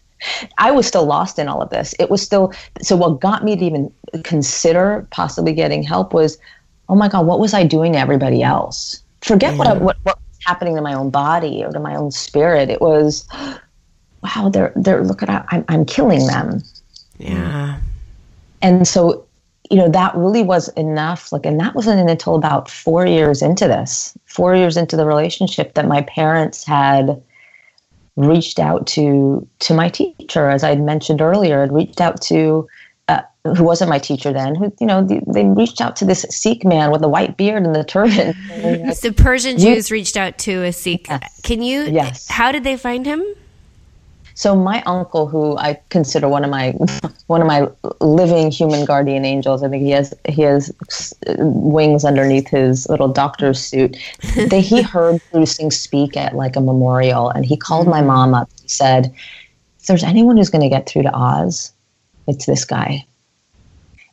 I was still lost in all of this. It was still so. What got me to even consider possibly getting help was, oh my god, what was I doing to everybody else? Forget what, I, what what happening to my own body or to my own spirit. It was, wow, they're they're look at I'm I'm killing them Yeah. and so you know that really was enough like and that wasn't until about four years into this four years into the relationship that my parents had reached out to to my teacher as i had mentioned earlier had reached out to who wasn't my teacher then who you know they, they reached out to this sikh man with the white beard and the turban the Persian Jews reached out to a Sikh. Yes. Can you? Yes. How did they find him? So my uncle, who I consider one of my one of my living human guardian angels, I think he has he has wings underneath his little doctor's suit. They, he heard Guru Singh speak at like a memorial, and he called my mm. mom up. He said, "If there's anyone who's going to get through to Oz, it's this guy."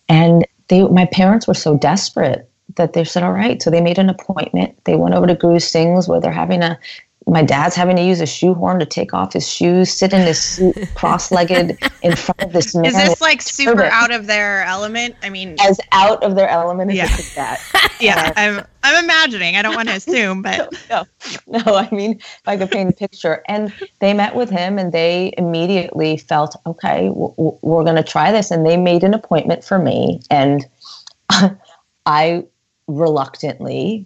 And they, my parents were so desperate that they said, "All right." So they made an appointment. They went over to Guru Singh's where they're having a my dad's having to use a shoehorn to take off his shoes, sit in his suit, cross-legged in front of this man. Is this like super turban. out of their element? I mean, as out of their element as Yeah. they could get? yeah, uh, I'm I'm imagining. I don't want to assume, but no, no. I mean, if I could paint a picture, and they met with him, and they immediately felt, okay, w- w- we're going to try this, and they made an appointment for me, and I reluctantly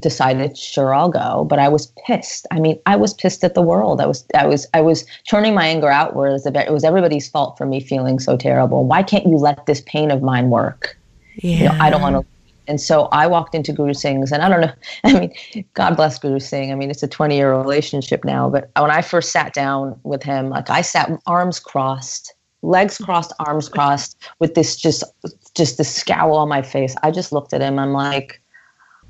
decided, sure, I'll go, but I was pissed. I mean, I was pissed at the world. I was, I was, I was turning my anger outwards. It was everybody's fault for me feeling so terrible. Why can't you let this pain of mine work? Yeah. you know, I don't want to. And so I walked into Guru Singh's, and I don't know. I mean, God bless Guru Singh. I mean, it's a 20 year relationship now. But when I first sat down with him, like I sat arms crossed, legs crossed, arms crossed, with this just, just this scowl on my face. I just looked at him. I'm like,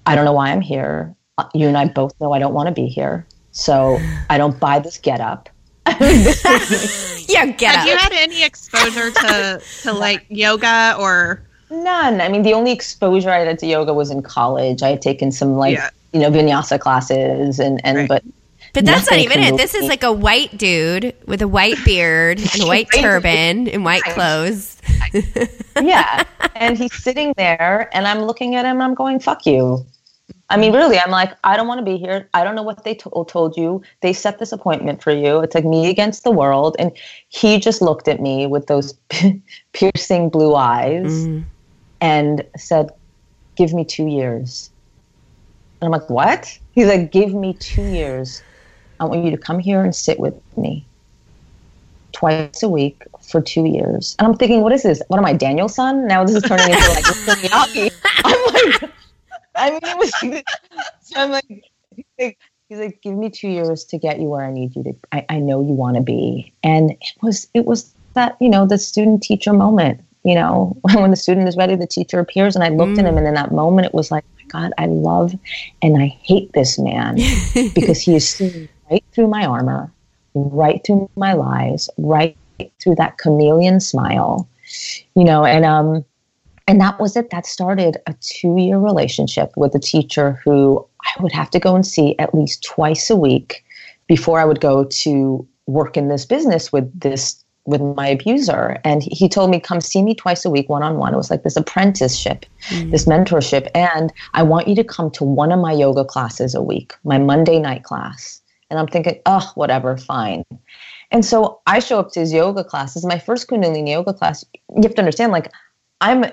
I don't know why I'm here. Uh, You and I both know I don't want to be here. So I don't buy this get up. yeah. Get have up. you had any exposure to to like yoga or None. I mean, the only exposure I had to yoga was in college. I had taken some like Yeah. you know vinyasa classes, and and Right. but But that's not even it. This is like a white dude with a white beard and a white turban and white clothes. yeah, and he's sitting there, and I'm looking at him. I'm going, "Fuck you." I mean, really, I'm like, I don't want to be here. I don't know what they to- told you. They set this appointment for you. It's like me against the world. And he just looked at me with those piercing blue eyes Mm. and said, Give me two years. And I'm like, What? He's like, Give me two years. I want you to come here and sit with me twice a week for two years. And I'm thinking, What is this? What am I, Daniel-san? Now this is turning into like. I'm like, I mean, it was. So I'm like, he's like, he's like, give me two years to get you where I need you to. I, I know you want to be, and it was it was that you know the student teacher moment. You know, when the student is ready, the teacher appears, and I looked at him, and in that moment, it was like, God, I love and I hate this man because he is seeing right through my armor, right through my lies, right through that chameleon smile. You know, and um, and that was it. That started a two-year relationship with a teacher who i would have to go and see at least twice a week before i would go to work in this business with this with my abuser. And he- told me come see me twice a week one-on-one. It was like this apprenticeship mm. this mentorship. And i want you to come to one of my yoga classes a week my monday night class. And i'm thinking oh whatever fine. And so i show up to his yoga classes. My first kundalini yoga class you have to understand like i'm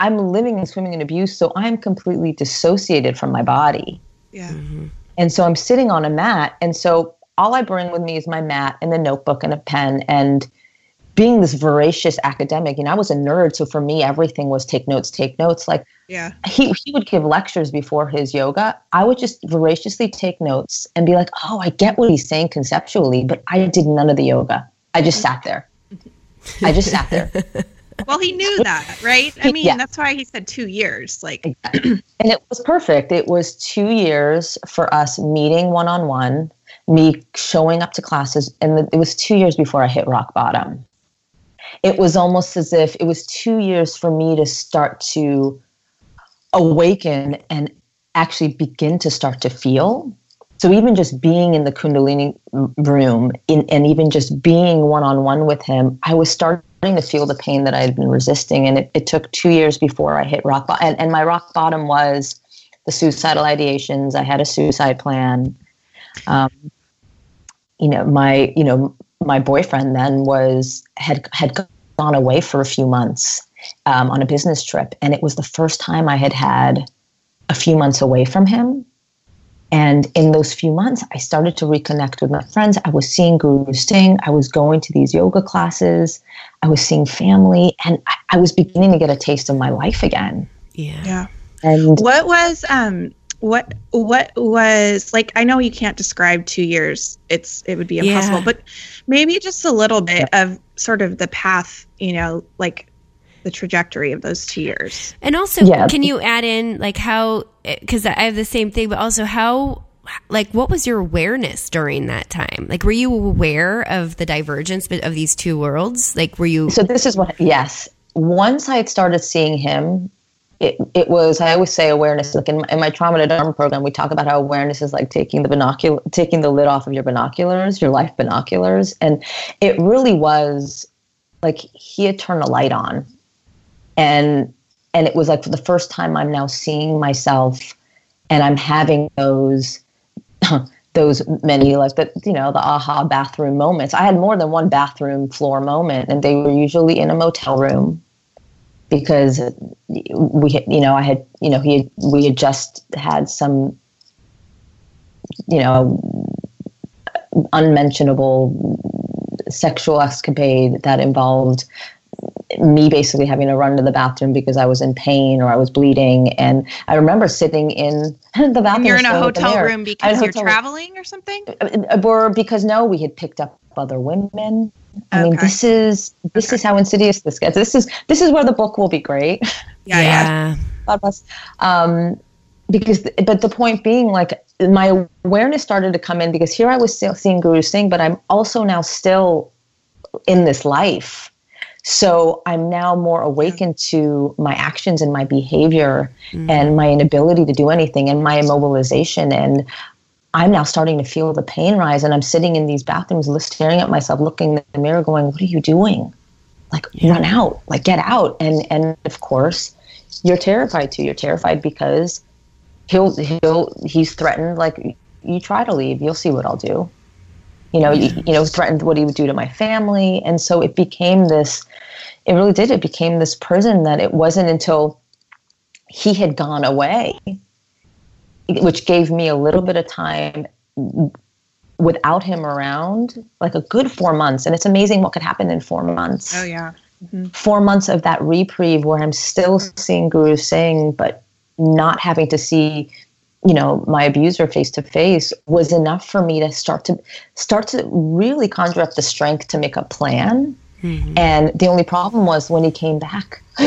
I'm living and swimming in abuse, so I'm completely dissociated from my body. yeah. Mm-hmm. And so I'm sitting on a mat. And so all I bring with me is my mat and a notebook and a pen. And being this voracious academic, you know, I was a nerd. So for me, everything was take notes, take notes. Like Yeah. he, he would give lectures before his yoga. I would just voraciously take notes and be like, oh, I get what he's saying conceptually, but I did none of the yoga. I just mm-hmm. sat there. I just sat there. Well, he knew that, right? I mean, Yeah. that's why he said two years. Like, and it was perfect. It was two years for us meeting one on one, me showing up to classes, and it was two years before I hit rock bottom. It was almost as if it was two years for me to start to awaken and actually begin to start to feel. So even just being in the Kundalini room in, and even just being one on one with him, I was starting to feel the pain that I had been resisting. And it, it took two years before I hit rock bottom. And, and my rock bottom was the suicidal ideations. I had a suicide plan. Um, you know, my you know my boyfriend then was had had gone away for a few months um, on a business trip, and it was the first time I had had a few months away from him. And in those few months, I started to reconnect with my friends. I was seeing Guru Singh. I was going to these yoga classes. I was seeing family, and I, I was beginning to get a taste of my life again. Yeah. yeah. And What was um what what was like I know you can't describe 2 years. It's it would be impossible, Yeah. but maybe just a little bit of sort of the path, you know, like the trajectory of those 2 years. And also, Yeah. can you add in like how? Because I have the same thing, but also how. Like, what was your awareness during that time? Like, were you aware of the divergence of these two worlds? Like, were you? so this is what yes once i had started seeing him it, it was i always say awareness like in my, in my trauma to dharma program we talk about how awareness is like taking the binocular taking the lid off of your binoculars your life binoculars and it really was like he had turned a light on and and it was like for the first time i'm now seeing myself and i'm having those those many like the you know the aha bathroom moments. I had more than one bathroom floor moment and they were usually in a motel room because we had you know i had you know he had, we had just had some you know unmentionable sexual escapade that involved me basically having to run to the bathroom because I was in pain or I was bleeding. And I remember sitting in the bathroom. You're in a staring at the hotel mirror. room because a you're hotel room. traveling or something? Uh, or because no, we had picked up other women. I mean, Okay. this is this is how insidious this gets. This is this is where the book will be great. Yeah, yeah. God bless. Um, because, but the point being, like, my awareness started to come in because here I was still seeing Guru Singh, but I'm also now still in this life. So I'm now more awakened to my actions and my behavior mm. and my inability to do anything and my immobilization. And I'm now starting to feel the pain rise. And I'm sitting in these bathrooms, staring at myself, looking in the mirror, going, What are you doing? Like, run out, like, get out. And, and of course, you're terrified too. You're terrified because he'll, he'll, he's threatened, like, you try to leave, you'll see what I'll do you know, you, you know, threatened what he would do to my family. And so it became this, it really did. It became this prison that it wasn't until he had gone away, which gave me a little bit of time without him around, like a good four months. And it's amazing what could happen in four months Oh yeah. Mm-hmm. four months of that reprieve where I'm still seeing Guru Singh, but not having to see, you know, my abuser face to face was enough for me to start to start to really conjure up the strength to make a plan. Mm-hmm. And the only problem was when he came back.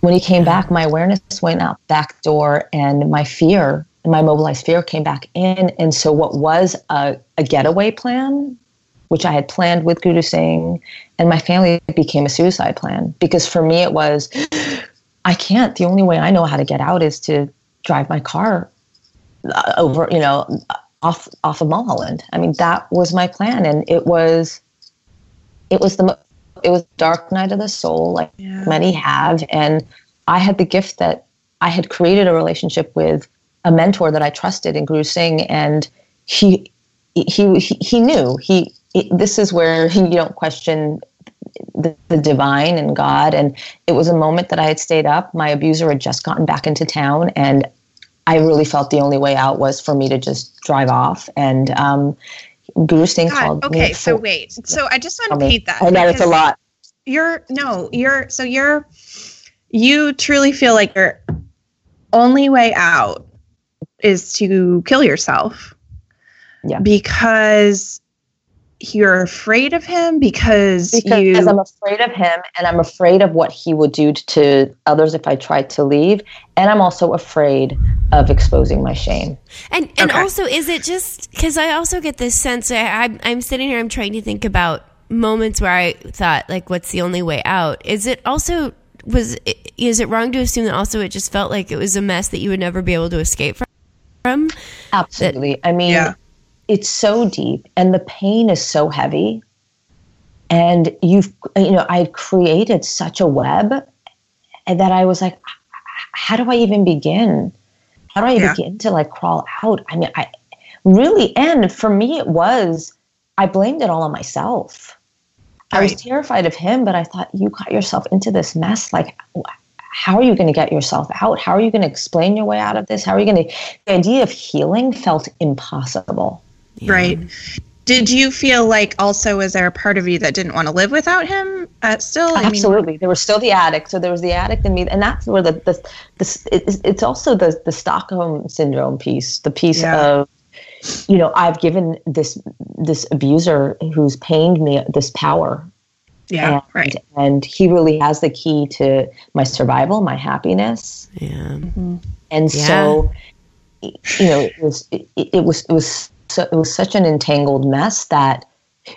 when he came back, my awareness went out back door, and my fear, my mobilized fear, came back in. And so, what was a, a getaway plan which I had planned with Guru Singh and my family became a suicide plan because for me it was I can't the only way I know how to get out is to drive my car Uh, over you know off off of Mulholland I mean that was my plan and it was it was the mo- it was dark night of the soul like Yeah. many have and I had the gift that I had created a relationship with a mentor that I trusted in Guru Singh and he he he, he knew he it, this is where you don't question the, the divine and God. And it was a moment that I had stayed up. My abuser had just gotten back into town, and I really felt the only way out was for me to just drive off. And um, Guru Singh God, called me. okay, so wait. So I just want to paint that. I know it's a lot. you're no, you're so you're you truly feel like your only way out is to kill yourself. Yeah. Because you're afraid of him because, because you I'm afraid of him and I'm afraid of what he would do to others if I tried to leave. And I'm also afraid of exposing my shame. And and Okay. also, is it just because I also get this sense? I, I'm I'm sitting here, I'm trying to think about moments where I thought like, what's the only way out? Is it also was is it wrong to assume that also it just felt like it was a mess that you would never be able to escape from? From Absolutely. I mean, Yeah. It's so deep and the pain is so heavy. And you've, you know, I created such a web that I was like, how do I even begin? How do I Yeah. begin to like crawl out? I mean, I really, and for me, it was, I blamed it all on myself. I was terrified of him, but I thought you got yourself into this mess. Like, how are you going to get yourself out? How are you going to explain your way out of this? How are you going to? The idea of healing felt impossible. Right. Did you feel like also was there a part of you that didn't want to live without him? Uh, still, I mean, Absolutely, there was still the addict. So there was the addict in me, and that's where the the, the it's, it's also the the Stockholm syndrome piece, the piece Yeah. of you know I've given this this abuser who's pained me this power yeah, and, right. and he really has the key to my survival, my happiness, yeah, and so you know it was it, it was it was so, it was such an entangled mess that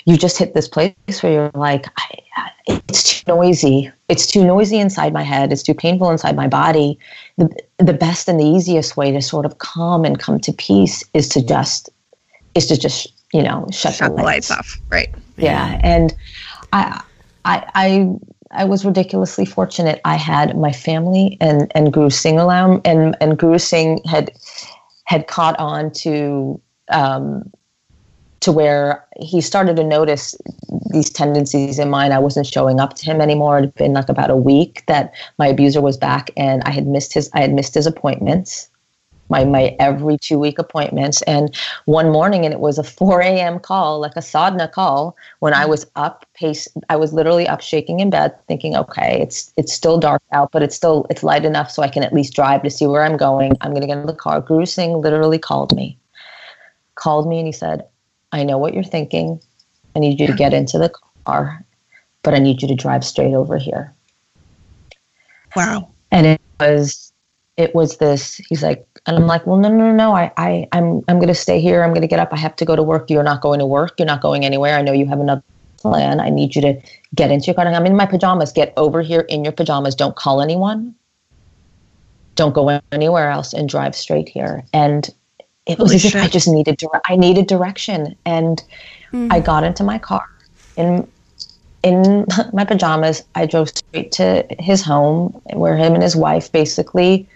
you just hit this place where you're like I, I, it's too noisy. It's too noisy inside my head. It's too painful inside my body. The, the best and the easiest way to sort of calm and come to peace is to just is to just you know shut, Shut the lights off. Right. yeah. And I, I i i was ridiculously fortunate. I had my family and and guru singh alarm and and guru singh had had caught on to um to where he started to notice these tendencies in mine. I wasn't showing up to him anymore. It had been like about a week that my abuser was back, and I had missed his. I had missed his appointments, my my every two week appointments. And one morning, and it was a four a.m. call, like a sadhana call, when I was up, pace. I was literally up, shaking in bed, thinking, okay, it's it's still dark out, but it's still it's light enough so I can at least drive to see where I'm going. I'm going to get in the car. Guru literally called me, called me, and he said. I know what you're thinking. I need you to get into the car, but I need you to drive straight over here. Wow. And it was, it was this. He's like, and I'm like, well, no, no, no, no. I, I, I'm, I'm going to stay here. I'm going to get up. I have to go to work. You're not going to work. You're not going anywhere. I know you have another plan. I need you to get into your car. I'm in my pajamas. Get over here in your pajamas. Don't call anyone. Don't go anywhere else and drive straight here. And it was Holy as if I just needed dire- I needed direction, and hmm. I got into my car in in my pajamas. I drove straight to his home, where him and his wife basically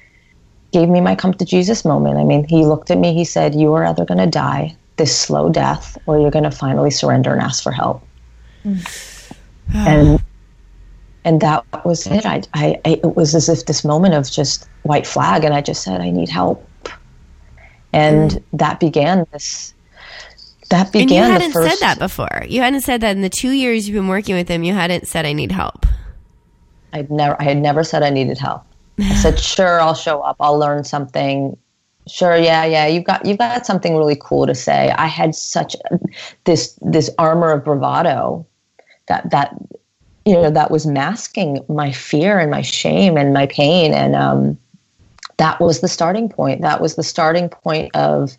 gave me my come to Jesus moment. I mean, he looked at me. He said, "You are either going to die this slow death, or you're going to finally surrender and ask for help." Hmm. and ah. and that was it. I, I, I, it was as if this moment of just white flag, and I just said, "I need help." And that began this that and you began the hadn't first said that before. You hadn't said that in the two years you've been working with him. You hadn't said, "I need help." i'd never i had never said i needed help i said sure i'll show up i'll learn something sure yeah yeah you've got you've got something really cool to say i had such this this armor of bravado that that you know that was masking my fear and my shame and my pain and um that was the starting point. That was the starting point of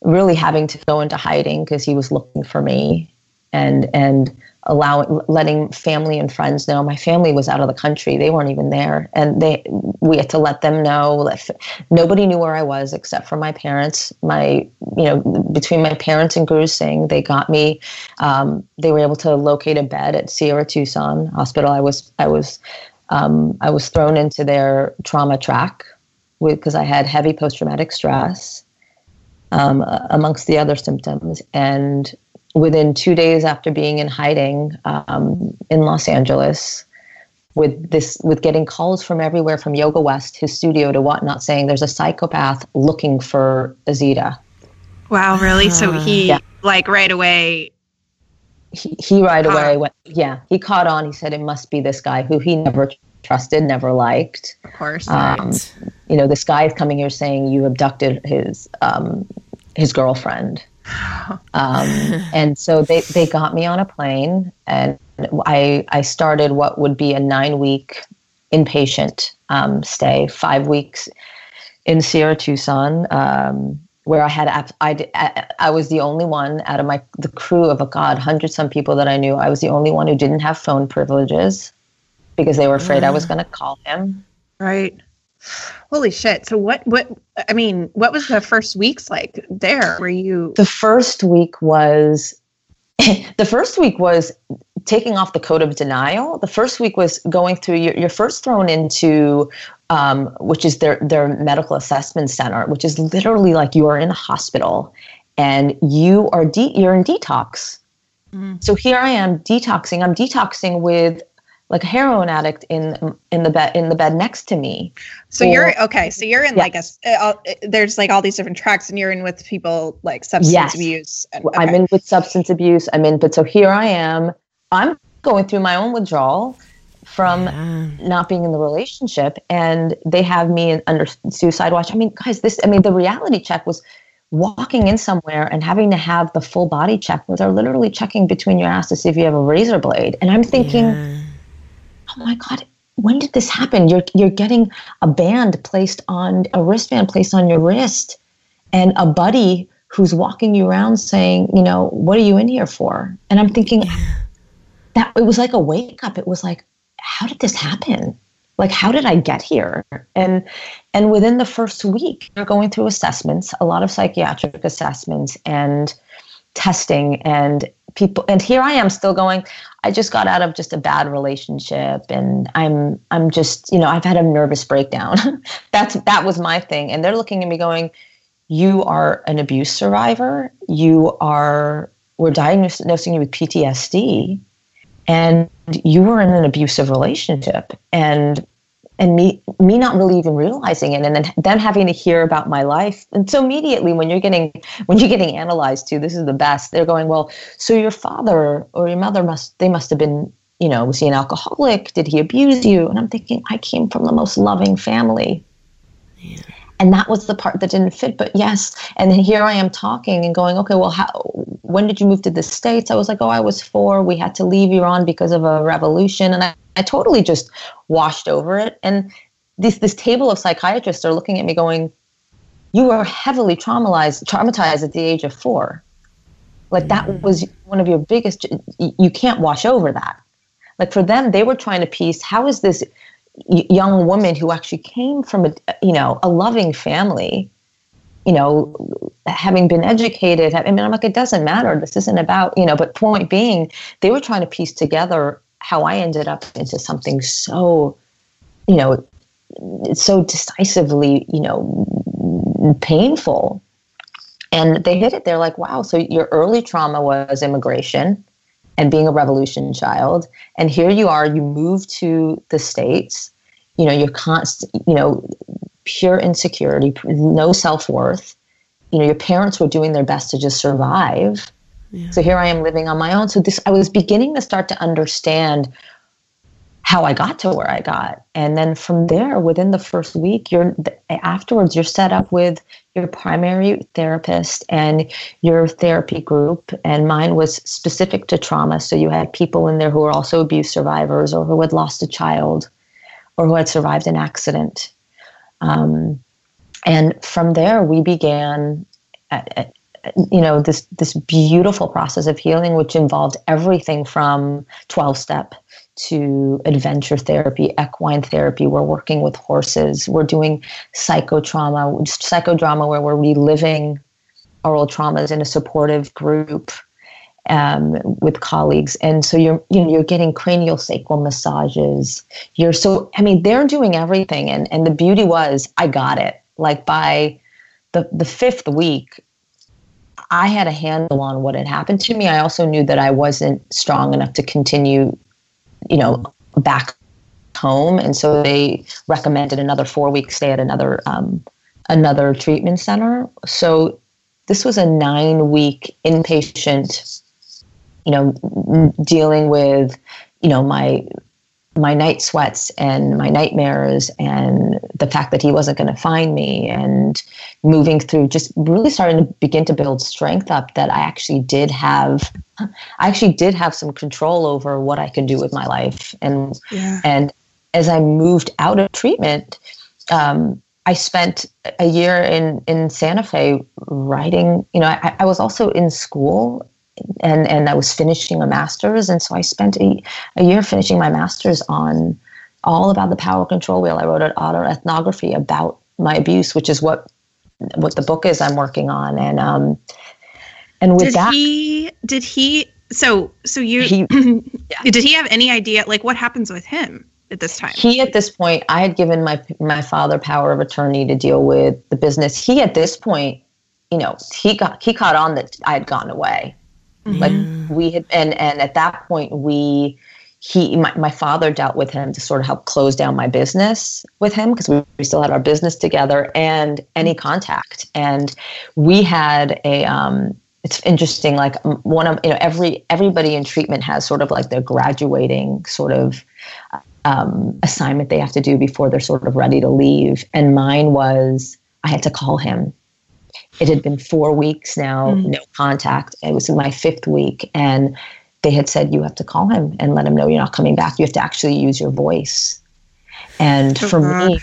really having to go into hiding because he was looking for me and and allowing letting family and friends know. My family was out of the country. They weren't even there. And they we had to let them know. Nobody knew where i was except for my parents. My you know between my parents and guru singh they got me um, they were able to locate a bed at sierra tucson hospital. I was i was um, i was thrown into their trauma track because i had heavy post-traumatic stress um, amongst the other symptoms. And within two days after being in hiding um, in Los Angeles, with this, with getting calls from everywhere, from Yoga West, his studio to whatnot, saying there's a psychopath looking for Azita. Wow, really? So he Yeah. like right away he, he right away went, yeah, he caught on. He said it must be this guy who he never trusted, never liked. Of course. Um, you know, this guy is coming here saying you abducted his um, his girlfriend. Um, and so they, they got me on a plane, and I I started what would be a nine week inpatient um, stay, five weeks in Sierra Tucson, um, where I had I, I was the only one out of my the crew of a god hundred some people that I knew. I was the only one who didn't have phone privileges because they were afraid I was going to call him. Right. Holy shit. So what what I mean, what was the first weeks like there? Were you The first week was the first week was taking off the coat of denial. The first week was going through you're, you're first thrown into um, which is their their medical assessment center, which is literally like you are in a hospital and you are de- you're in detox. Mm-hmm. So here I am detoxing. I'm detoxing with like a heroin addict in in the bed in the bed next to me. So or, you're okay. So you're in like a uh, there's like all these different tracks, and you're in with people like substance yes. abuse. And, okay. I'm in with substance abuse. I'm in, but so here I am. I'm going through my own withdrawal from yeah. not being in the relationship, and they have me in, under suicide watch. I mean, guys, this. I mean, the reality check was walking in somewhere and having to have the full body check where they're literally checking between your ass to see if you have a razor blade. And I'm thinking. Yeah oh my god when did this happen? You're you're getting a band placed on a wristband placed on your wrist and a buddy who's walking you around saying you know what are you in here for? And i'm thinking that it was like a wake up. It was like how did this happen? Like how did i get here? And and within the first week you're going through assessments a lot of psychiatric assessments and testing and people and here i am still going i just got out of just a bad relationship and i'm i'm just you know i've had a nervous breakdown. That's that was my thing. And they're looking at me going you are an abuse survivor. You are we're diagnosing you with ptsd and you were in an abusive relationship. And and me me not really even realizing it and then them having to hear about my life. And so immediately when you're getting when you're getting analyzed too this is the best. They're going well so your father or your mother must they must have been you know was he an alcoholic? Did he abuse you? And i'm thinking i came from the most loving family. Yeah. and that was the part that didn't fit but yes. And here i am talking and going okay well how when did you move to the states? I was like oh i was four. We had to leave iran because of a revolution. And i I totally just washed over it. And this this table of psychiatrists are looking at me going, "You were heavily traumatized traumatized at the age of four. Like that mm. was one of your biggest. You can't wash over that. Like for them, they were trying to piece how is this young woman who actually came from a you know a loving family you know, having been educated, I mean, I'm like, it doesn't matter. This isn't about, you know, but point being, they were trying to piece together how I ended up into something so, you know, so decisively, you know, painful. And they hit it. They're like, wow, so your early trauma was immigration and being a revolution child. And here you are, you move to the States, you know, you're constant, you know, pure insecurity, no self worth. You know, your parents were doing their best to just survive so here I am living on my own. So this I was beginning to start to understand how I got to where I got. And then from there, within the first week, you're afterwards you're set up with your primary therapist and your therapy group. And mine was specific to trauma. So you had people in there who were also abuse survivors or who had lost a child or who had survived an accident. Um, and from there, we began at, you know this this beautiful process of healing which involved everything from 12 step to adventure therapy equine therapy. We're working with horses. We're doing psychotrauma psychodrama where we're reliving our old traumas in a supportive group um, with colleagues. And so you're you know you're getting cranial sacral massages. You're so i mean they're doing everything. And and the beauty was i got it. Like by the the fifth week I had a handle on what had happened to me. I also knew that I wasn't strong enough to continue, you know, back home, and so they recommended another four week stay at another um, another treatment center. So this was a nine week inpatient you know, dealing with, you know, my my night sweats and my nightmares and the fact that he wasn't going to find me and moving through just really starting to begin to build strength up that I actually did have I actually did have some control over what I could do with my life and Yeah. and as I moved out of treatment um, I spent a year in in Santa Fe writing you know I, I was also in school and and I was finishing a master's, and so I spent a, a year finishing my master's on all about the power control wheel. I wrote an autoethnography about my abuse, which is what what the book is I'm working on, and um, and with Did that, he? Did he? So so you? he Did he have any idea? Like what happens with him at this time? he at this point i had given my my father power of attorney to deal with the business he at this point you know he got he caught on that i had gone away like we had and and at that point we he my, my father dealt with him to sort of help close down my business with him because we, we still had our business together and any contact and we had a um it's interesting like one of you know every everybody in treatment has sort of like their graduating sort of um, assignment they have to do before they're sort of ready to leave. And mine was I had to call him. It had been four weeks now, mm-hmm. no contact. It was my fifth week. And they had said, You have to call him and let him know you're not coming back. You have to actually use your voice. And oh, for me,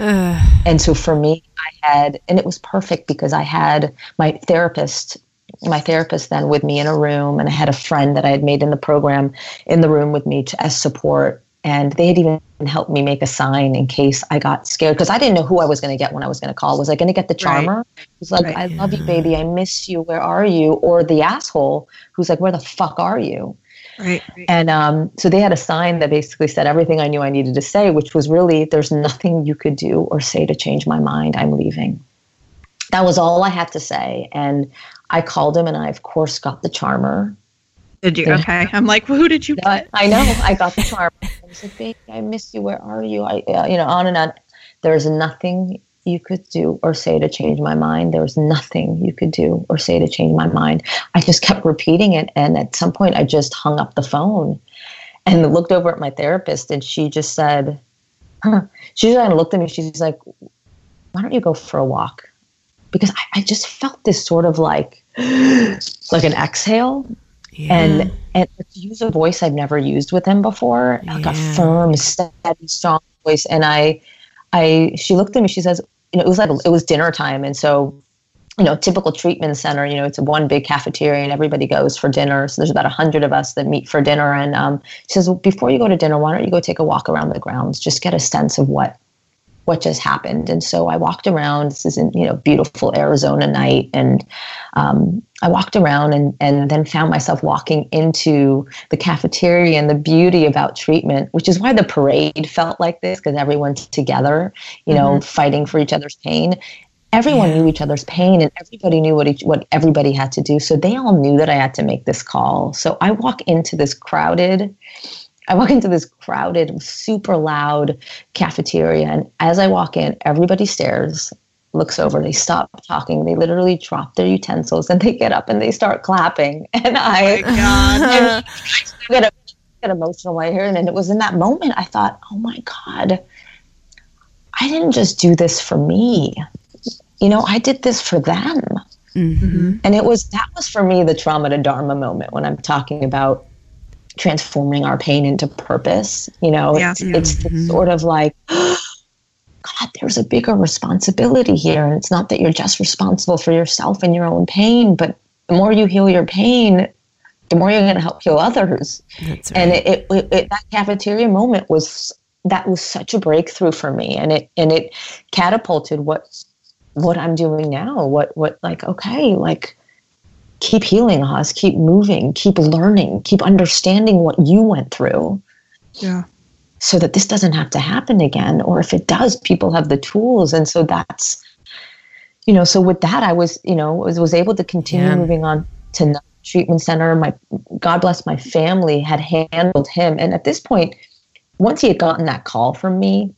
and so for me, I had, and it was perfect because I had my therapist, my therapist then with me in a room, and I had a friend that I had made in the program in the room with me to, as support. And they had even helped me make a sign in case I got scared because I didn't know who I was going to get when I was going to call. Was I going to get the charmer who's like, Right. I love you, baby. I miss you. Where are you? Or the asshole who's like, Where the fuck are you? Right. And um, so they had a sign that basically said everything I knew I needed to say, which was really, there's nothing you could do or say to change my mind. I'm leaving. That was all I had to say. And I called him, and I, of course, got the charmer. Did you? Okay. I'm like, well, who did you? I, I know. I got the charmer. I was like, baby, I miss you. Where are you? I, uh, you know, on and on. There's nothing you could do or say to change my mind. There was nothing you could do or say to change my mind. I just kept repeating it. And at some point, I just hung up the phone and looked over at my therapist, and she just said, huh. she just kind of looked at me. She's like, why don't you go for a walk? Because I, I just felt this sort of like, like an exhale and and to use a voice I've never used with him before, like a firm, steady, strong voice. And I, I, she looked at me. She says, you know, it was like it was dinner time, and so, you know, typical treatment center. You know, it's a one big cafeteria, and everybody goes for dinner. So there's about a hundred of us that meet for dinner. And um, she says, well, before you go to dinner, why don't you go take a walk around the grounds, just get a sense of what what just happened. And so I walked around. This is in you know beautiful Arizona night, and um, I walked around and and then found myself walking into the cafeteria. And the beauty about treatment, which is why the parade felt like this, because everyone's together, you know, mm-hmm. fighting for each other's pain. Everyone Yeah. knew each other's pain, and everybody knew what each, what everybody had to do. So they all knew that I had to make this call. So I walk into this crowded I walk into this crowded, super loud cafeteria, and as I walk in, everybody stares, looks over, they stop talking, they literally drop their utensils, and they get up and they start clapping. And I, God. get, a, get emotional right here. And then it was in that moment I thought, oh my God, I didn't just do this for me. You know, I did this for them. Mm-hmm. And it was that was for me the trauma to dharma moment when I'm talking about transforming our pain into purpose. You know, Yeah. it's, it's the sort of like, God, there's a bigger responsibility here. And it's not that you're just responsible for yourself and your own pain, but the more you heal your pain, the more you're going to help heal others. That's right. And it, it, it, that cafeteria moment was that was such a breakthrough for me, and it and it catapulted what what I'm doing now. What what like okay, like keep healing us, keep moving, keep learning, keep understanding what you went through Yeah. So that this doesn't have to happen again or if it does people have the tools. And so that's you know so with that i was you know was, was able to continue Yeah. moving on to treatment center. My god bless my family had handled him. And at this point once he had gotten that call from me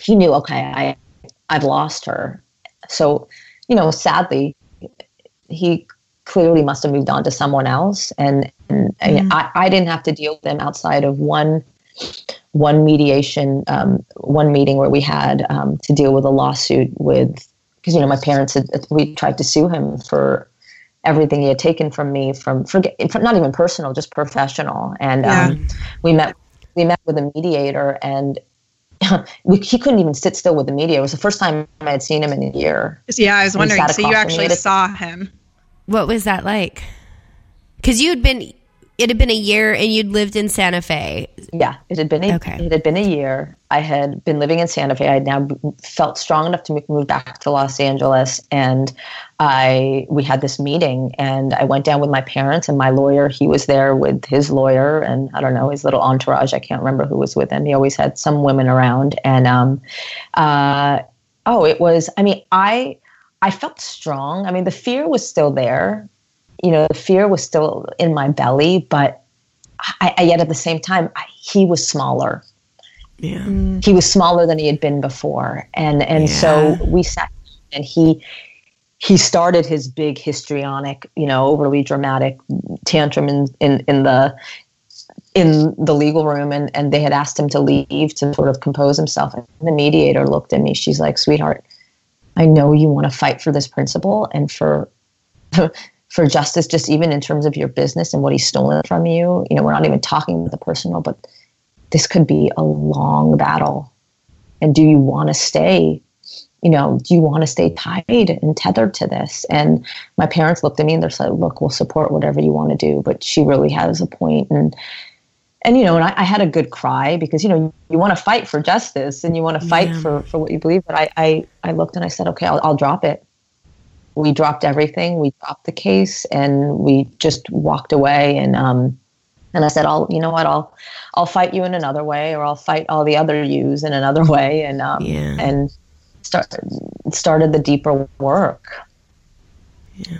he knew okay i i've lost her. So you know sadly he clearly must have moved on to someone else. And, and mm-hmm. I, I didn't have to deal with them outside of one one mediation, um, one meeting where we had um, to deal with a lawsuit with because you know my parents had we tried to sue him for everything he had taken from me from forget not even personal just professional and Yeah. um, we met we met with a mediator and we, he couldn't even sit still with the mediator it was the first time i had seen him in a year Yeah, I was wondering. So you across from me actually saw him. What was that like? Because you had been, it had been a year and you'd lived in Santa Fe. yeah it had been a, Okay. it had been a year. I had been living in santa fe. I had now felt strong enough to move back to los angeles and i we had this meeting and i went down with my parents and my lawyer he was there with his lawyer and i don't know his little entourage. I can't remember who was with him. He always had some women around and um uh oh it was i mean i i felt strong. I mean the fear was still there you know the fear was still in my belly but I, I yet at the same time I, he was smaller. Yeah. Mm. he was smaller than he had been before. And and so we sat and he he started his big histrionic you know overly dramatic tantrum in in, in the in the legal room. And and they had asked him to leave to sort of compose himself. And the mediator looked at me. She's like sweetheart i know you want to fight for this principle and for for justice just even in terms of your business and what he's stolen from you you know we're not even talking about the personal but this could be a long battle. And do you want to stay, you know, do you want to stay tied and tethered to this? And my parents looked at me and they're like, look, we'll support whatever you want to do. But she really has a point. And, and you know, and I, I had a good cry because, you know, you want to fight for justice and you want to fight Yeah. for, for what you believe. But I, I, I looked and I said, okay, I'll, I'll drop it. We dropped everything. We dropped the case and we just walked away. And, um, and I said, I'll, you know what, I'll, I'll fight you in another way, or I'll fight all the other yous in another way, and um, Yeah. and start started the deeper work. Yeah.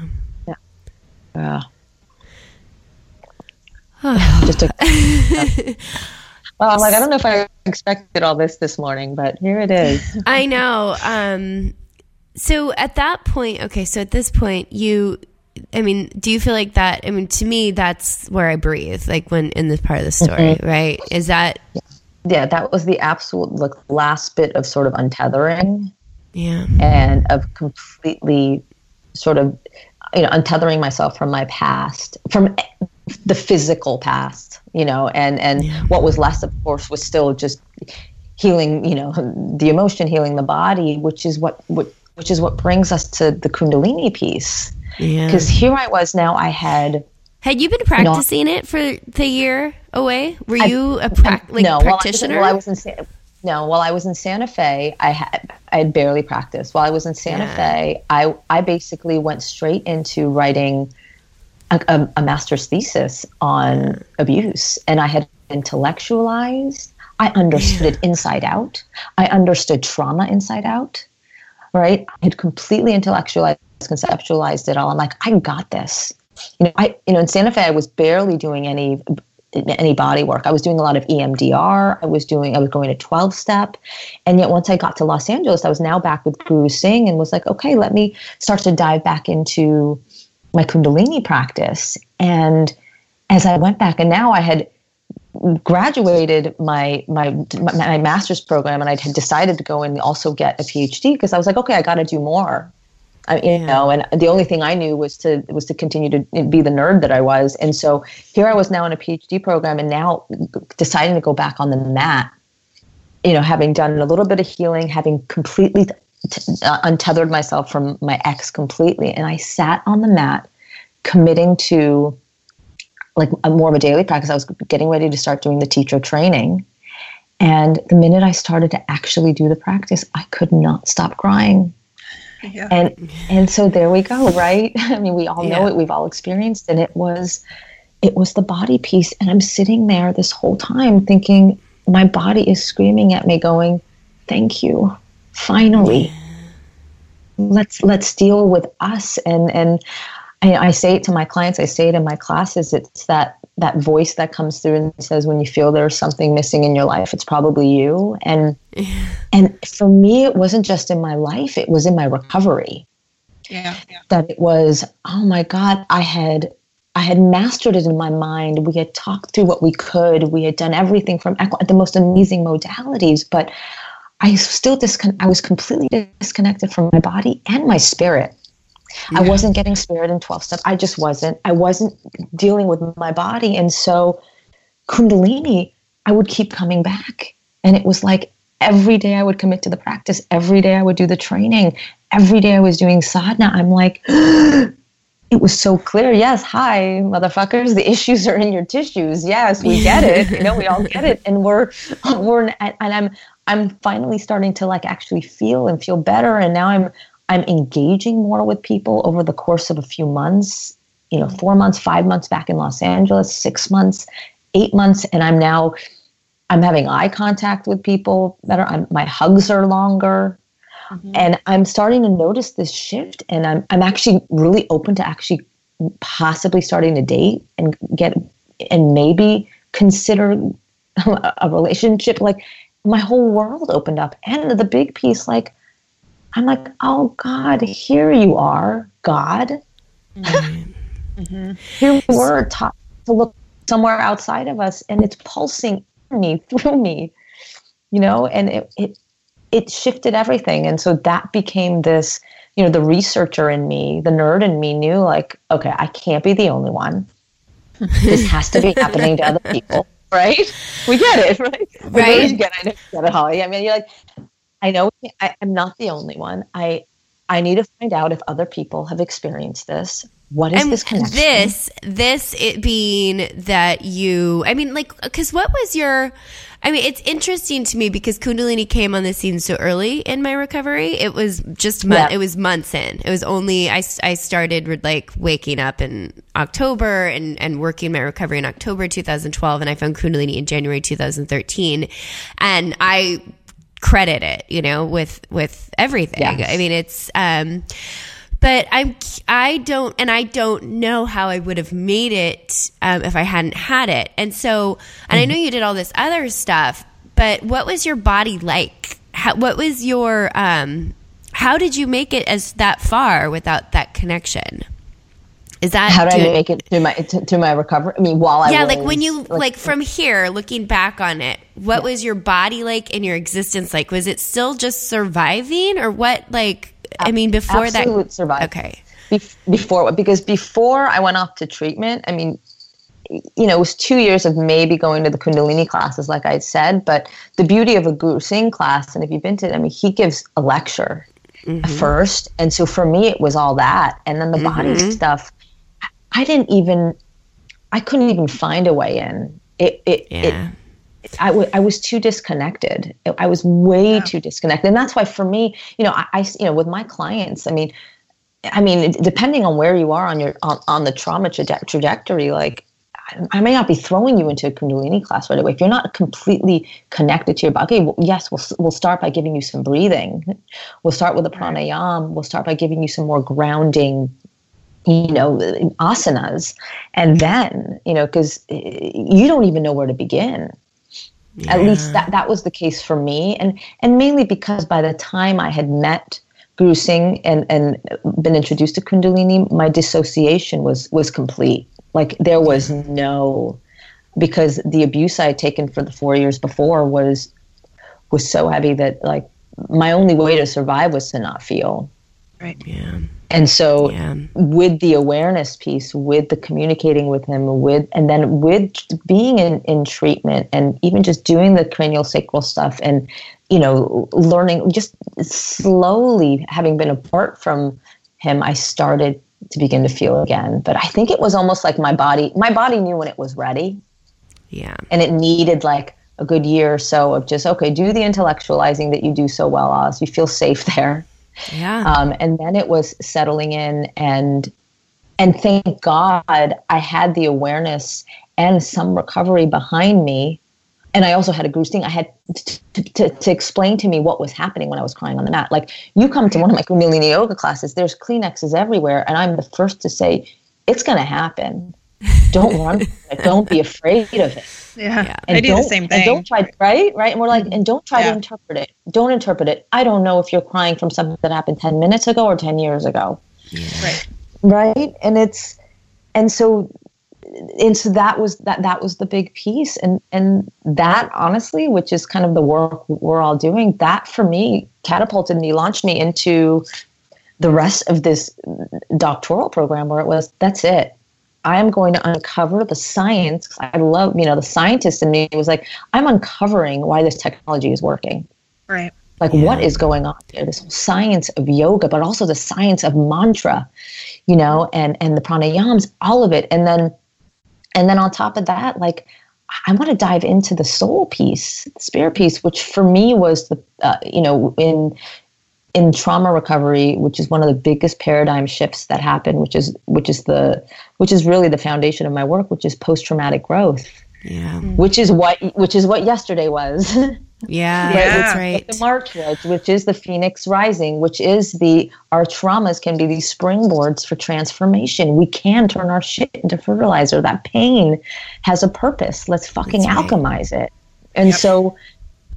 Yeah. Yeah. Just a, well, I'm like, I don't know if I expected all this this morning, but here it is. I know. Um, so at that point, okay, so at this point, you, I mean, do you feel like that? I mean, to me, that's where I breathe, like when in this part of the story, mm-hmm. right? Is that, Yeah, that was the absolute like last bit of sort of untethering. yeah, and of completely sort of you know untethering myself from my past from the physical past you know and and what was less of course was still just healing you know the emotion healing the body which is what, what which is what brings us to the kundalini piece yeah. because here i was now i had Had you been practicing it for the year away? Were you a prac- like no, practitioner? While I was, while I was in no, while I was in Santa Fe, I had I had barely practiced. While I was in Santa Yeah. Fe, I I basically went straight into writing a, a, a master's thesis on abuse, and I had intellectualized. I understood it inside out. I understood trauma inside out. Right, I had completely intellectualized, conceptualized it all. I'm like, I got this. You know, I you know in Santa Fe, I was barely doing any any body work. I was doing a lot of EMDR. I was doing, I was going to 12 step. And yet once I got to Los Angeles, I was now back with Guru Singh and was like, okay, let me start to dive back into my Kundalini practice. And as I went back and now I had graduated my, my, my, master's program and I had decided to go and also get a PhD because I was like, okay, I got to do more. I, you Yeah. know, and the only thing I knew was to was to continue to be the nerd that I was, and so here I was now in a PhD program, and now deciding to go back on the mat. You know, having done a little bit of healing, having completely t- uh, untethered myself from my ex completely, and I sat on the mat, committing to like a, more of a daily practice. I was getting ready to start doing the teacher training, and the minute I started to actually do the practice, I could not stop crying. Yeah. and and so there we go right? I mean we all know Yeah. it. We've all experienced and it was it was the body piece. And i'm sitting there this whole time thinking my body is screaming at me going thank you. Finally let's let's deal with us and and I, I say it to my clients i say it in my classes it's that that voice that comes through and says when you feel there's something missing in your life it's probably you. And and for me it wasn't just in my life it was in my recovery. Yeah. yeah. that it was oh my god i had i had mastered it in my mind. We had talked through what we could. We had done everything from the most amazing modalities but i still discon- i was completely disconnected from my body and my spirit i wasn't getting spirit in 12 step i just wasn't i wasn't dealing with my body and so kundalini i would keep coming back and it was like every day i would commit to the practice every day i would do the training every day I was doing sadhana, I'm like, it was so clear. Yes, hi, motherfuckers. The issues are in your tissues. Yes, we get it. You know, we all get it, and we're we're and I'm I'm finally starting to like actually feel and feel better. And now I'm I'm engaging more with people over the course of a few months. You know, four months, five months back in Los Angeles, six months, eight months, and I'm now I'm having eye contact with people better. I'm, my hugs are longer. Mm-hmm. And I'm starting to notice this shift, and I'm I'm actually really open to actually possibly starting to date and get and maybe consider a relationship. Like my whole world opened up, and the big piece, like I'm like, oh God, here you are, God. Mm-hmm. here we were taught to look somewhere outside of us, and it's pulsing me through me, you know, and it it it shifted everything. And so that became this, you know, the researcher in me, the nerd in me knew like, okay, I can't be the only one. this has to be happening to other people. Right? We get it, right? Right. You get it, get it, Holly. I mean, you're like, I know I, I'm not the only one. I I need to find out if other people have experienced this. What is and this connection? This, this it being that you, I mean, like, because what was your, I mean, it's interesting to me because Kundalini came on the scene so early in my recovery. It was just, mon- Yeah. it was months in. It was only, I, I started like waking up in October and, and working my recovery in October 2012. And I found Kundalini in January 2013. And I credit it, you know, with, with everything. Yes. I mean, it's, um, but I'm I don't and I don't know how I would have made it um, if I hadn't had it. And so, and I know you did all this other stuff, but what was your body like? How, what was your um, how did you make it as that far without that connection? Is that How did do- I make it to my to, to my recovery? I mean, while I yeah, was, like when you like, from here looking back on it, what was your body like and your existence like? Was it still just surviving or what? Like, I mean, before absolute that, survival. okay, Bef- before because before I went off to treatment, I mean, you know, it was two years of maybe going to the Kundalini classes, like I said. But the beauty of a Guru Singh class, and if you've been to, it, I mean, he gives a lecture Mm-hmm. first, and so for me, it was all that, and then the body stuff. I- didn't even, I couldn't even find a way in. It, it, it yeah. I, w- I was too disconnected. I was way too disconnected, and that's why for me, you know, I, I you know, with my clients, I mean, I mean, depending on where you are on your on, on the trauma traje- trajectory, like I, I may not be throwing you into a Kundalini class right away. If you're not completely connected to your body, okay, well, yes, we'll we'll start by giving you some breathing. We'll start with a pranayam. We'll start by giving you some more grounding you know asanas and then you know because eh, you don't even know where to begin at least that that was the case for me. And and mainly because by the time i had met guru singh and and been introduced to kundalini my dissociation was was complete. Like there was no because the abuse i had taken for the four years before was was so heavy that like my only way to survive was to not feel Right. Yeah. and so Yeah. with the awareness piece, with the communicating with him, with and then with being in, in treatment and even just doing the cranial sacral stuff and you know, learning just slowly having been apart from him, I started to begin to feel again. But I think it was almost like my body my body knew when it was ready Yeah. and it needed like a good year or so of just okay, do the intellectualizing that you do so well, Oz. You feel safe there. Yeah. um, and then it was settling in and and thank god i had the awareness and some recovery behind me. And i also had a guru singh i had to, to, to explain to me what was happening when i was crying on the mat. Like you come to one of my kundalini yoga classes there's kleenexes everywhere and i'm the first to say it's going to happen don't run from it. don't be afraid of it Yeah. Yeah. I do the don't- same And thing. don't try, right? Right. And we're like, mm-hmm. and don't try Yeah. to interpret it. Don't interpret it. I don't know if you're crying from something that happened 10 minutes ago or 10 years ago. Right. right and it's and so and so that was that that was the big piece and and that honestly which is kind of the work we're all doing that for me catapulted me launched me into the rest of this doctoral program where it was that's it I am going to uncover the science. I love, you know, the scientist in me was like, I'm uncovering why this technology is working. Right. Like, Yeah. what is going on here? This whole science of yoga, but also the science of mantra, you know, and and the pranayams, all of it, and then and then on top of that, like, I want to dive into the soul piece, the spirit piece, which for me was the, uh, you know, in in trauma recovery, which is one of the biggest paradigm shifts that happen, which is which is the which is really the foundation of my work, which is post traumatic growth, Yeah. Mm-hmm. which is what which is what yesterday was. Yeah, Yeah. that's right. the March was, which is the Phoenix Rising, which is the our traumas can be these springboards for transformation. We can turn our shit into fertilizer. That pain has a purpose. Let's fucking That's right. alchemize it. And Yep. so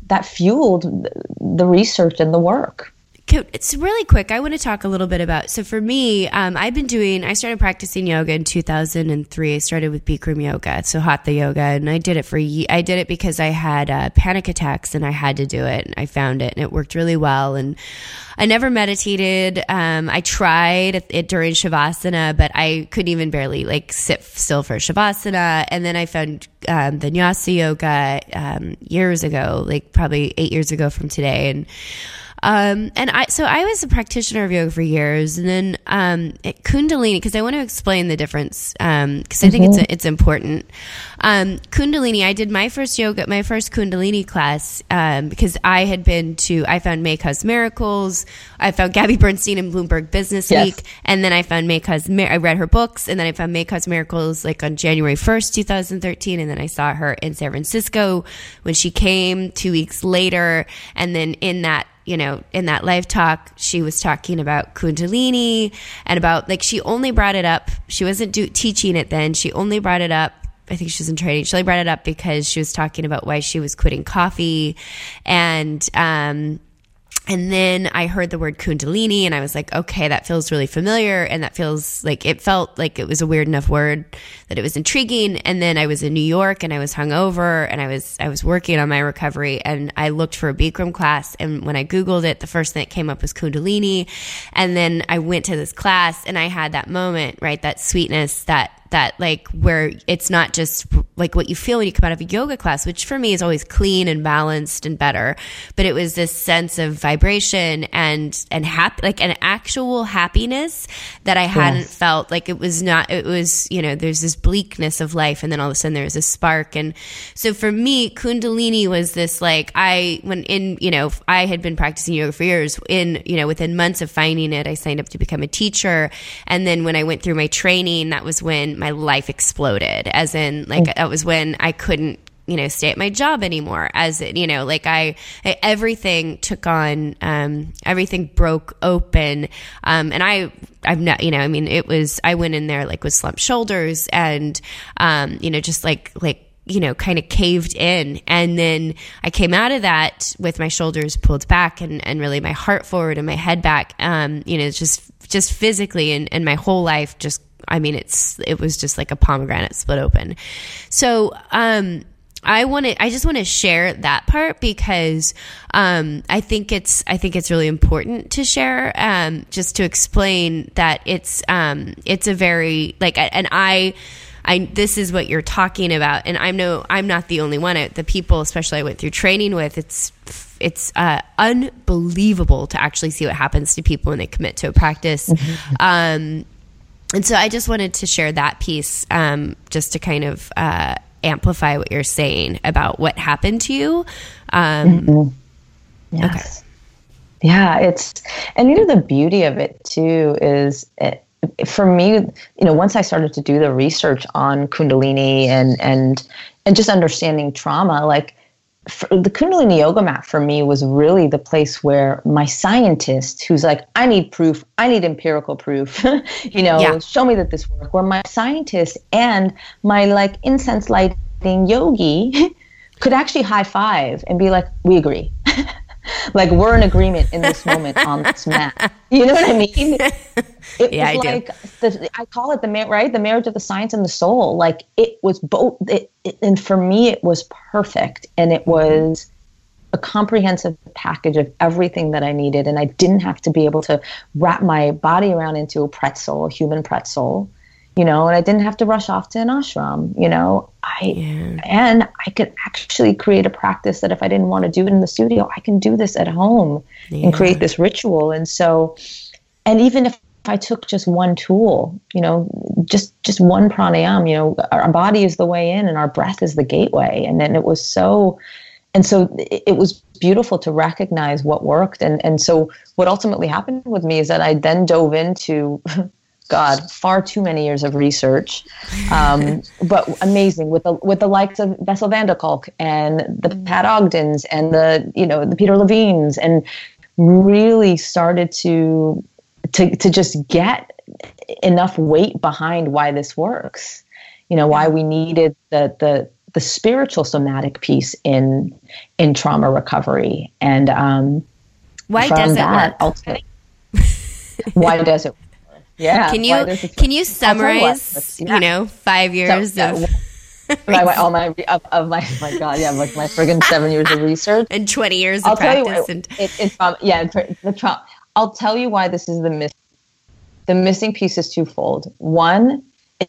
that fueled the research and the work. It's really quick. I want to talk a little bit about. So for me, um, I've been doing. I started practicing yoga in 2003. I started with Bikram yoga, so hatha yoga, and I did it for. I did it because I had uh, panic attacks and I had to do it. And I found it, and it worked really well. And I never meditated. Um, I tried it- it during shavasana, but I couldn't even barely like sit still for shavasana. And then I found um, Vinyasa yoga um, years ago, like probably eight years ago from today, and. Um, and I, so I was a practitioner of yoga for years, and then um, Kundalini, because I want to explain the difference, because I think it's it's important. Um, Kundalini, I did my first yoga, my first Kundalini class, um, because I had been to, I found May Cause Miracles, I found Gabby Bernstein in Bloomberg Business Yes. Week, and then I found May Cause, I read her books, and then I found May Cause Miracles like on January 1st, 2013, and then I saw her in San Francisco when she came two weeks later, and then in that you know, in that live talk, she was talking about Kundalini and about like she only brought it up. She wasn't do, teaching it then. She only brought it up. I think she was in training. She only brought it up because she was talking about why she was quitting coffee, and um, and then I heard the word Kundalini, and I was like, okay, that feels really familiar, and that feels like it felt like it was a weird enough word that it was intriguing. And then I was in New York, and I was hungover, and I was I was working on my recovery, and I looked for a Bikram class, and when I googled it, the first thing that came up was Kundalini, and then I went to this class, and I had that moment, right, that sweetness, that that like where it's not just like what you feel when you come out of a yoga class, which for me is always clean and balanced and better. But it was this sense of vibration and and happy, like an actual happiness that I hadn't felt. Like it was not. It was you know there's this bleakness of life, and then all of a sudden there's a spark. And so for me, Kundalini was this like I when in you know I had been practicing yoga for years. In you know within months of finding it, I signed up to become a teacher, and then when I went through my training, that was when my life exploded. As in like that was when I couldn't you know stay at my job anymore as it you know like i, I everything took on um everything broke open um and i i've not you know i mean it was i went in there like with slumped shoulders and um you know just like like you know, kind of caved in. And then I came out of that with my shoulders pulled back and, and really my heart forward and my head back. Um, you know, just, just physically and, and my whole life just, I mean, it's, it was just like a pomegranate split open. So, um, I want to. I just want to share that part because um, I think it's. I think it's really important to share. Um, just to explain that it's. Um, it's a very like, and I. I this is what you're talking about, and I'm no. I'm not the only one. I- The people, especially I went through training with, it's. It's uh, unbelievable to actually see what happens to people when they commit to a practice. Um, and so I just wanted to share that piece, um, just to kind of uh, amplify what you're saying about what happened to you. Um, Yes. Yeah, it's and you know the beauty of it too is it, for me, you know, once I started to do the research on Kundalini and and and just understanding trauma, like for, the Kundalini yoga mat for me was really the place where my scientist, who's like, I need proof, I need empirical proof, you know, Yeah. show me that this works. Where my scientist and my like incense lighting yogi could actually high five and be like, we agree. like we're in agreement in this moment on this mat. You know what I mean? It Yeah, was I do. like the, I call it the mar- right the marriage of the science and the soul. Like it was both, it, it, and for me it was perfect, and it mm-hmm. was a comprehensive package of everything that I needed, and I didn't have to be able to wrap my body around into a pretzel, a human pretzel, you know, and I didn't have to rush off to an ashram, you know. I Yeah. and I could actually create a practice that if I didn't want to do it in the studio, I can do this at home Yeah. and create this ritual. And so, and even if I took just one tool, you know, just just one pranayam, you know, our body is the way in and our breath is the gateway. And then it was so, and so it, it was beautiful to recognize what worked. And and so what ultimately happened with me is that I then dove into. God, far too many years of research, um, but amazing with the with the likes of Bessel van der Kolk and the Pat Ogdens and the you know the Peter Levines and really started to to to just get enough weight behind why this works. You know why we needed the the the spiritual somatic piece in in trauma recovery and um, Why does it that, work? why does it? Yeah. Can you can you I'll you summarize? yeah. You know, five years So, of my, all my of, of my oh my god yeah like my friggin' seven years of research and twenty years I'll of tell you practice. what, and it, it's um, yeah the, the Trump. I'll tell you why this is the miss. The missing piece is twofold. One,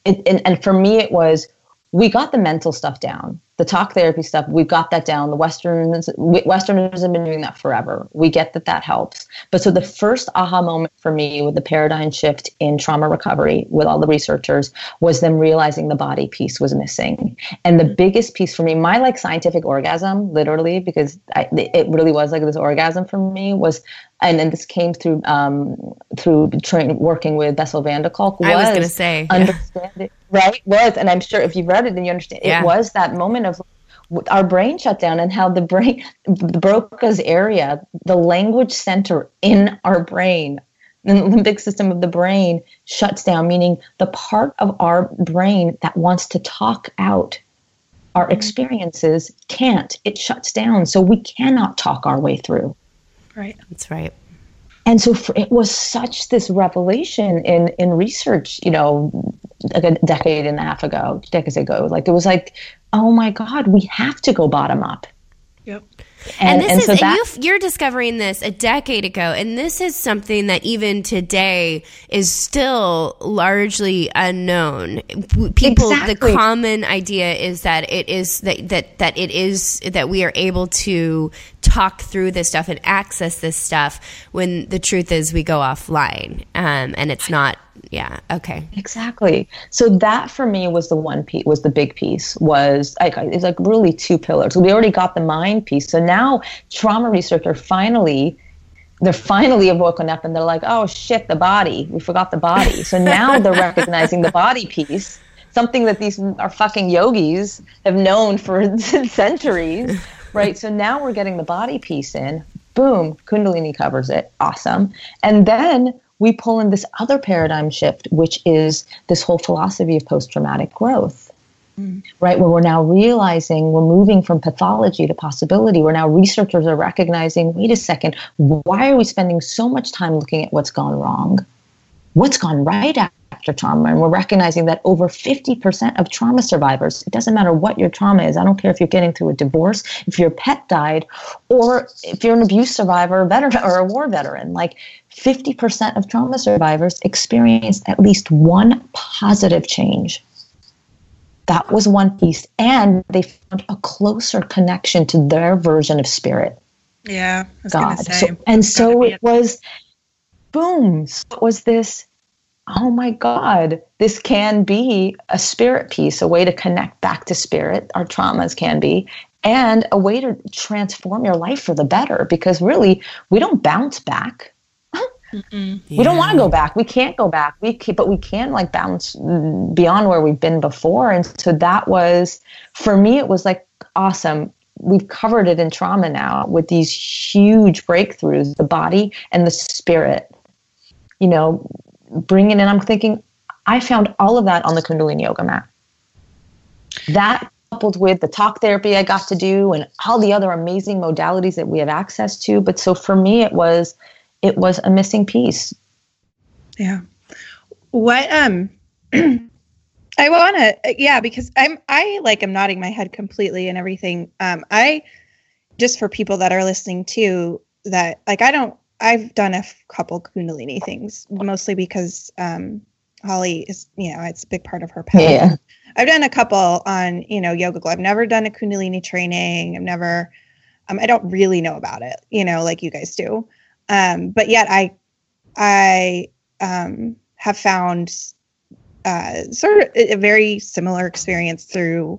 it, and, and for me, it was we got the mental stuff down, the talk therapy stuff. we've got that down. The Westerns, Westerners have been doing that forever. We get that that helps. But so the first aha moment for me with the paradigm shift in trauma recovery with all the researchers was them realizing the body piece was missing. And the biggest piece for me, my like scientific orgasm, literally, because I, it really was like this orgasm for me was, and then this came through um, through train, working with Bessel van der Kolk. I was gonna say, yeah. understand it, right? Was, and I'm sure if you've read it, then you understand. Yeah. It was that moment of our brain shut down and how the brain, the Broca's area, the language center in our brain, the limbic system of the brain shuts down, meaning the part of our brain that wants to talk out our experiences can't. It shuts down. So we cannot talk our way through. Right. that's right. And so for, it was such this revelation in, in research, you know, like a decade and a half ago, decades ago. Like it was like, oh my God, we have to go bottom up. Yep. And, this is, so and that- you, you're discovering this a decade ago, and this is something that even today is still largely unknown. W- People, the common idea is that it is that that that it is that we are able to talk through this stuff and access this stuff when the truth is we go offline, um, and it's not. Yeah. Okay. Exactly. So that for me was the one piece, was the big piece. Was like it's like really two pillars. We already got the mind piece. So now trauma researchers finally, they're finally have woken up and they're like, oh shit, the body. We forgot the body. So now they're recognizing the body piece. Something that these are fucking yogis have known for centuries, right? So now we're getting the body piece in. Boom, Kundalini covers it. Awesome. And then we pull in this other paradigm shift, which is this whole philosophy of post traumatic growth, mm. right? Where we're now realizing we're moving from pathology to possibility. Where now researchers are recognizing wait a second, why are we spending so much time looking at what's gone wrong? What's gone right after trauma? And we're recognizing that over 50% of trauma survivors, it doesn't matter what your trauma is, I don't care if you're getting through a divorce, if your pet died, or if you're an abuse survivor, a veteran, or a war veteran, like 50% of trauma survivors experienced at least one positive change. That was one piece. And they found a closer connection to their version of spirit, Yeah. God. So, and so it was boom. So it was this, oh my God, this can be a spirit piece, a way to connect back to spirit, our traumas can be, and a way to transform your life for the better because really we don't bounce back. We don't want to go back. We can't go back. We can, but we can like bounce mm, beyond where we've been before. And so that was for me. It was like awesome. We've covered it in trauma now with these huge breakthroughs, the body and the spirit. You know, bringing in. I'm thinking, I found all of that on the Kundalini yoga mat. That coupled with the talk therapy I got to do and all the other amazing modalities that we have access to. But so for me, it was it was a missing piece. Yeah. What um I want to yeah because I'm I like I'm nodding my head completely and everything. Um I just for people that are listening too that like I don't I've done a f- couple kundalini things mostly because um Holly is you know it's a big part of her path. Yeah. I've done a couple on you know YogaGlo. I've never done a kundalini training. I've never um, I don't really know about it, you know, like you guys do. Um, but yet I I um, have found uh, sort of a very similar experience through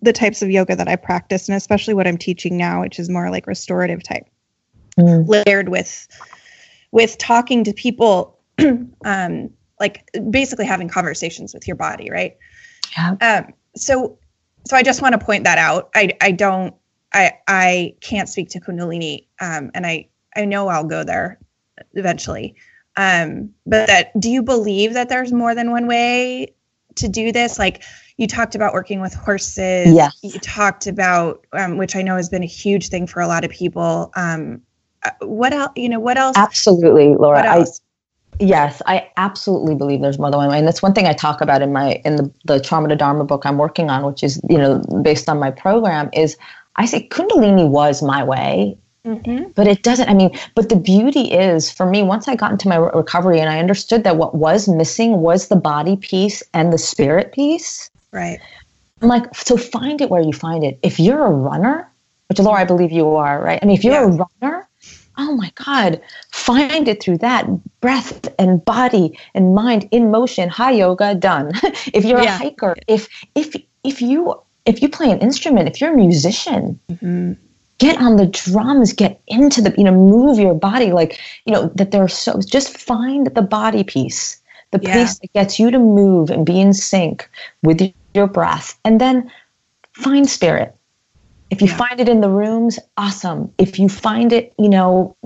the types of yoga that I practice, and especially what I'm teaching now, which is more like restorative type, Mm. layered with with talking to people, um, like basically having conversations with your body, right? Yeah. Um, so so I just want to point that out. I I don't I I can't speak to Kundalini, um, and I I know I'll go there eventually. Um, but that do you believe that there's more than one way to do this? Like you talked about working with horses. Yes. You talked about um, which I know has been a huge thing for a lot of people. Um, what else? You know, what else? Absolutely, Laura. What I. Yes, I absolutely believe there's more than one way, and that's one thing I talk about in my in the the trauma to dharma book I'm working on, which is you know based on my program. Is I say Kundalini was my way, Mhm. but it doesn't. I mean, but the beauty is for me once I got into my re- recovery and I understood that what was missing was the body piece and the spirit piece. Right. I'm like, so find it where you find it. If you're a runner, which Laura, I believe you are, right? I mean, if you're a runner, oh my God, find it through that breath and body and mind in motion. Hi yoga, done. if you're Yeah. a hiker, if if if you if you play an instrument, if you're a musician, Mhm. get on the drums, get into the, you know, move your body like, you know, that there's so just find the body piece, the Yeah. piece that gets you to move and be in sync with your breath. And then find spirit. If you Yeah. find it in the rooms, awesome. If you find it, you know,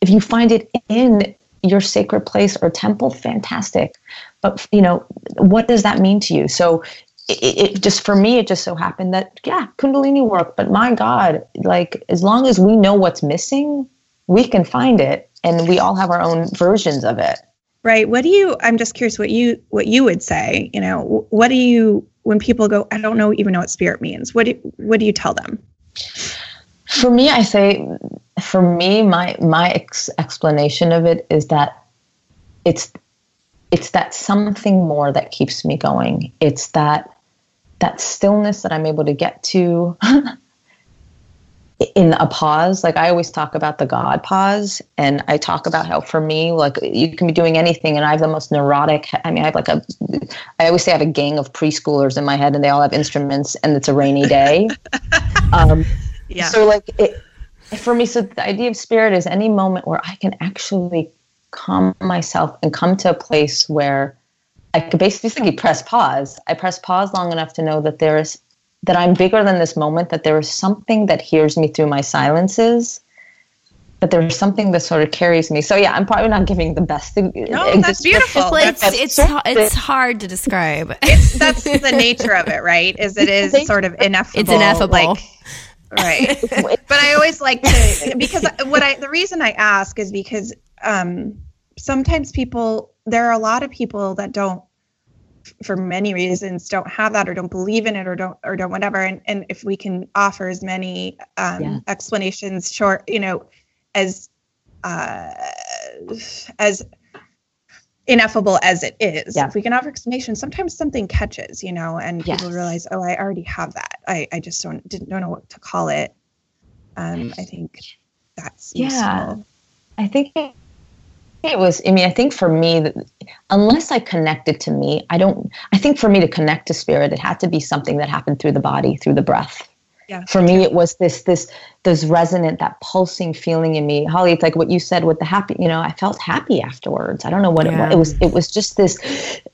if you find it in your sacred place or temple, fantastic. But, you know, what does that mean to you? So it, it just for me it just so happened that yeah kundalini work but my god like as long as we know what's missing we can find it and we all have our own versions of it Right. What do you? I'm just curious what you what you would say. You know, what do you when people go? I don't know even know what spirit means. What do what do you tell them? for me i say for me my my ex- explanation of it is that it's it's that something more that keeps me going it's that that stillness that i'm able to get to in a pause like i always talk about the god pause and i talk about how for me like you can be doing anything and i have the most neurotic i mean i have like a i always say i have a gang of preschoolers in my head and they all have instruments and it's a rainy day um, Yeah. so like it for me so the idea of spirit is any moment where i can actually calm myself and come to a place where i could basically press pause i press pause long enough to know that there is that i'm bigger than this moment that there is something that hears me through my silences that there's something that sort of carries me so yeah i'm probably not giving the best no, that's beautiful. Well, That's, it's it's sort it's hard to describe. that's the nature of it, right? Is it is sort of ineffable. It's ineffable. Like, right. but I always like to because what I the reason I ask is because um, sometimes people there are a lot of people that don't for many reasons don't have that or don't believe in it or don't or don't whatever and and if we can offer as many um, Yeah. explanations short you know as uh, as ineffable as it is Yeah. if we can offer explanations sometimes something catches you know and people realize oh i already have that i i just don't didn't don't know what to call it um i think that's Yeah. useful. I think it, it was, I mean, I think for me, unless I connected to me, I don't, I think for me to connect to spirit, it had to be something that happened through the body, through the breath. yeah For me, it was this, this, this resonant, that pulsing feeling in me. Holly, it's like what you said with the happy, you know, I felt happy afterwards. I don't know what it Yeah. was. It was, it was just this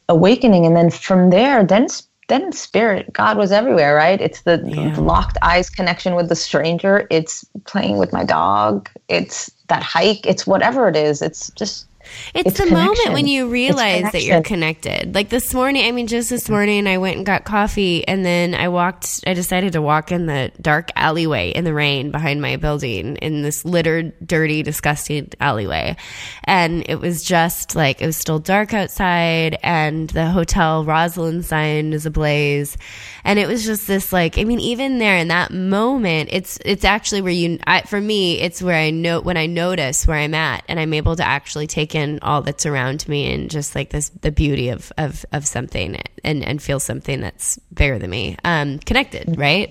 awakening. And then from there, then, then spirit, God was everywhere, right? It's the, Yeah. the locked eyes connection with the stranger. It's playing with my dog. It's that hike. It's whatever it is. It's just It's, It's the moment when you realize that you're connected. Like this morning, I mean, just this morning, I went and got coffee, and then I walked. I decided to walk in the dark alleyway in the rain behind my building in this littered, dirty, disgusting alleyway, and it was just like it was still dark outside, and the hotel Rosalind sign is ablaze, and it was just this like. I mean, even there in that moment, it's it's actually where you. I, for me, it's where I know when I notice where I'm at, and I'm able to actually take in all that's around me, and just like this the beauty of of of something, and and feel something that's bigger than me, um, connected, right?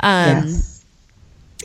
Um, Yes.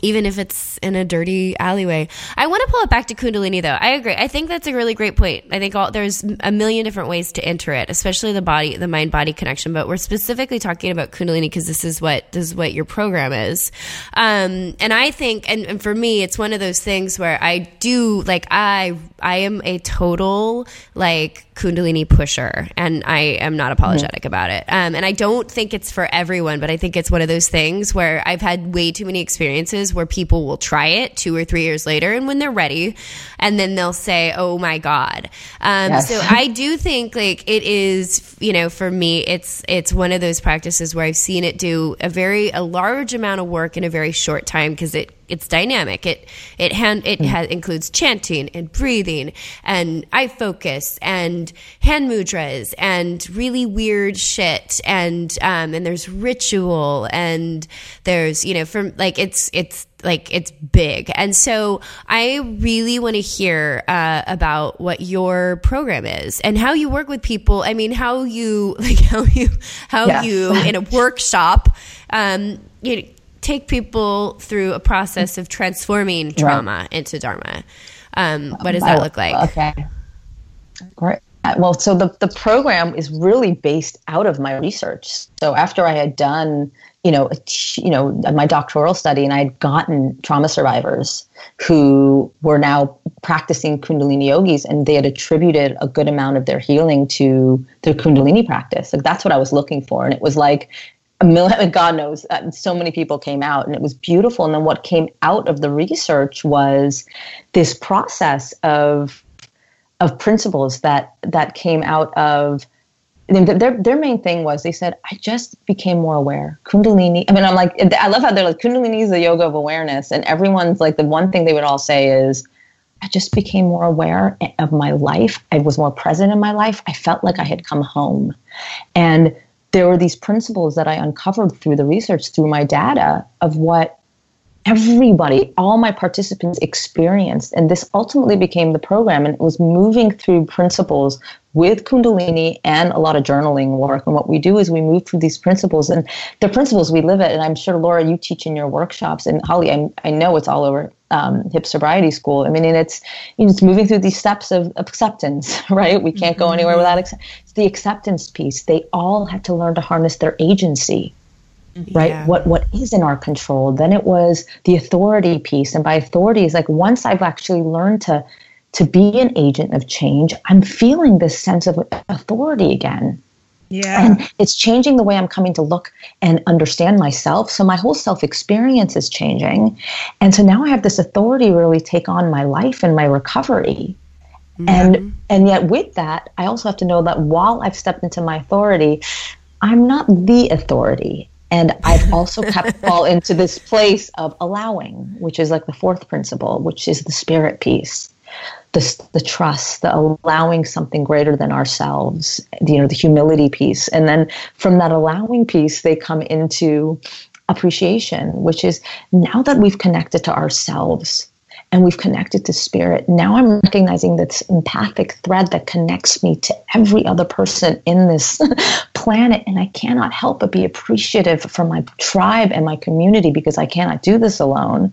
Even if it's in a dirty alleyway. I want to pull it back to Kundalini though. I agree. I think that's a really great point. I think all, there's a million different ways to enter it, especially the body, the mind body connection. But we're specifically talking about Kundalini because this is what this is what your program is. Um, and I think, and, and for me, it's one of those things where I do like I I am a total like Kundalini pusher, and I am not apologetic about it. Um, and I don't think it's for everyone, but I think it's one of those things where I've had way too many experiences where people will try it two or three years later, and when they're ready, and then they'll say, "Oh my god." Um, Yes. So I do think like it is, you know, for me, it's it's one of those practices where I've seen it do a very a large amount of work in a very short time because it it's dynamic. It it hand it has, includes chanting and breathing and eye focus and hand mudras and really weird shit and um and there's ritual and there's you know from like it's it's like it's big and so i really want to hear uh, about what your program is and how you work with people i mean how you like how you how Yes. you in a workshop um you know, take people through a process of transforming trauma into dharma um what does that look like Okay. Great. Well, so the, the program is really based out of my research. So after I had done, you know, t- you know, my doctoral study, and I had gotten trauma survivors who were now practicing Kundalini yogis, and they had attributed a good amount of their healing to their Kundalini practice. Like that's what I was looking for, and it was like a million, God knows, uh, so many people came out, and it was beautiful. And then what came out of the research was this process of of principles that that came out of their their main thing was they said I just became more aware. Kundalini. I mean, I'm like I love how they're like Kundalini is the yoga of awareness, and everyone's like the one thing they would all say is I just became more aware of my life. I was more present in my life. I felt like I had come home, and there were these principles that I uncovered through the research, through my data of what everybody, all my participants experienced. And this ultimately became the program. And it was moving through principles with Kundalini and a lot of journaling work. And what we do is we move through these principles and the principles we live at. And I'm sure, Laura, you teach in your workshops. And Holly, I, I know it's all over um, hip sobriety school. I mean, and it's, you know, it's moving through these steps of, of acceptance, right? We can't go anywhere without accept- it's the acceptance piece. They all had to learn to harness their agency right Yeah. what what is in our control then it was the authority piece and by authority is like once i've actually learned to to be an agent of change i'm feeling this sense of authority again Yeah. and it's changing the way i'm coming to look and understand myself. So my whole self experience is changing. And so now i have this authority to really take on my life and my recovery. Mm-hmm. And and yet with that i also have to know that while i've stepped into my authority i'm not the authority. And i've also kept fall into this place of allowing which is like the fourth principle which is the spirit piece the, the trust the allowing something greater than ourselves you know the humility piece. And then from that allowing piece they come into appreciation which is now that we've connected to ourselves and we've connected to spirit. Now I'm recognizing this empathic thread that connects me to every other person in this planet. And I cannot help but be appreciative for my tribe and my community because I cannot do this alone.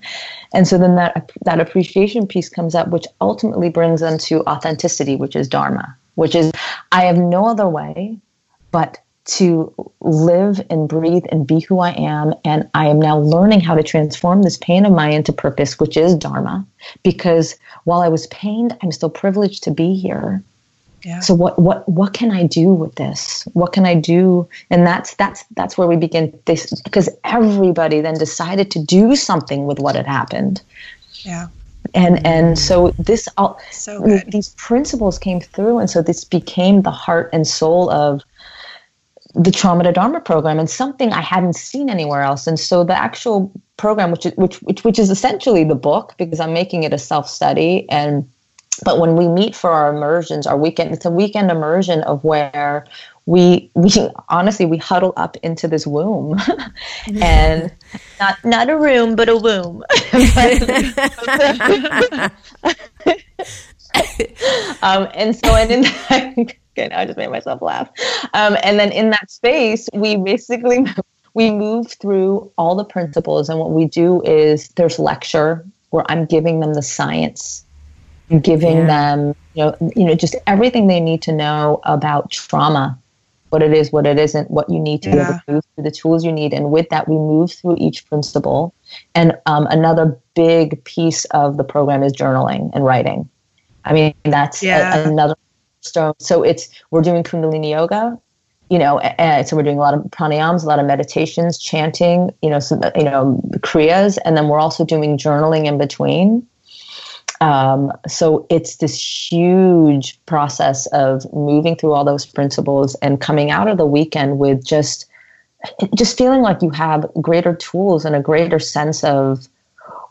And so then that, that appreciation piece comes up, which ultimately brings them to authenticity, which is Dharma, which is I have no other way but to live and breathe and be who I am. And I am now learning how to transform this pain of mine into purpose, which is Dharma. Because while I was pained, I'm still privileged to be here. yeah. So what what what can I do with this? What can I do? And that's that's that's where we begin this because everybody then decided to do something with what had happened. Yeah. and and so this all So good. these principles came through and so this became the heart and soul of the trauma to dharma program and something i hadn't seen anywhere else. And so the actual program which is which which, which is essentially the book because i'm making it a self-study and but when we meet for our immersions our weekend it's a weekend immersion of where we we honestly we huddle up into this womb. And not not a room but a womb. Um, and so and in that okay, now I just made myself laugh. Um, and then in that space, we basically we move through all the principles, and what we do is there's lecture where I'm giving them the science, I'm giving Yeah. them you know you know just everything they need to know about trauma. What it is, what it isn't, what you need to be able to move through the tools you need, and with that, we move through each principle. And um, another big piece of the program is journaling and writing. I mean, that's a- another stone. So it's we're doing Kundalini yoga, you know, and so we're doing a lot of pranayams, a lot of meditations, chanting, you know, some you know kriyas, and then we're also doing journaling in between. Um, so it's this huge process of moving through all those principles and coming out of the weekend with just just feeling like you have greater tools and a greater sense of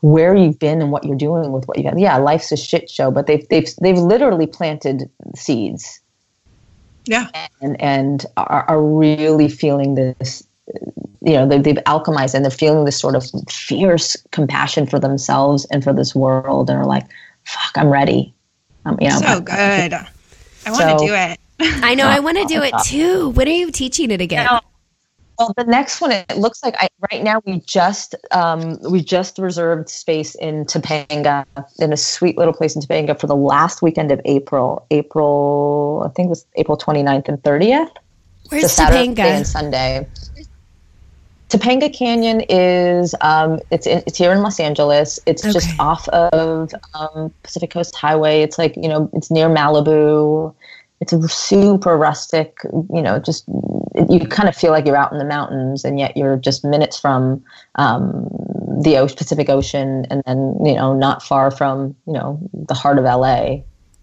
where you've been and what you're doing with what you have. Yeah, life's a shit show, but they've they've they've literally planted seeds Yeah. and and are, are really feeling this. You know, they, they've alchemized and they're feeling this sort of fierce compassion for themselves and for this world, and are like, "Fuck, I'm ready." Um, you know, So good. I want So- to do it. I know. I want to do it too. When are you teaching it again? No. Well, the next one, it looks like I, right now we just um, we just reserved space in Topanga, in a sweet little place in Topanga for the last weekend of April. April, I think it was April 29th and 30th. Where's It's a Saturday and Sunday. Topanga Canyon is um, it's in, it's here in Los Angeles. It's just off of um, Pacific Coast Highway. It's like you know it's near Malibu. It's a super rustic. You know, just you kind of feel like you're out in the mountains, and yet you're just minutes from um, the Pacific Ocean, and then you know not far from you know the heart of LA.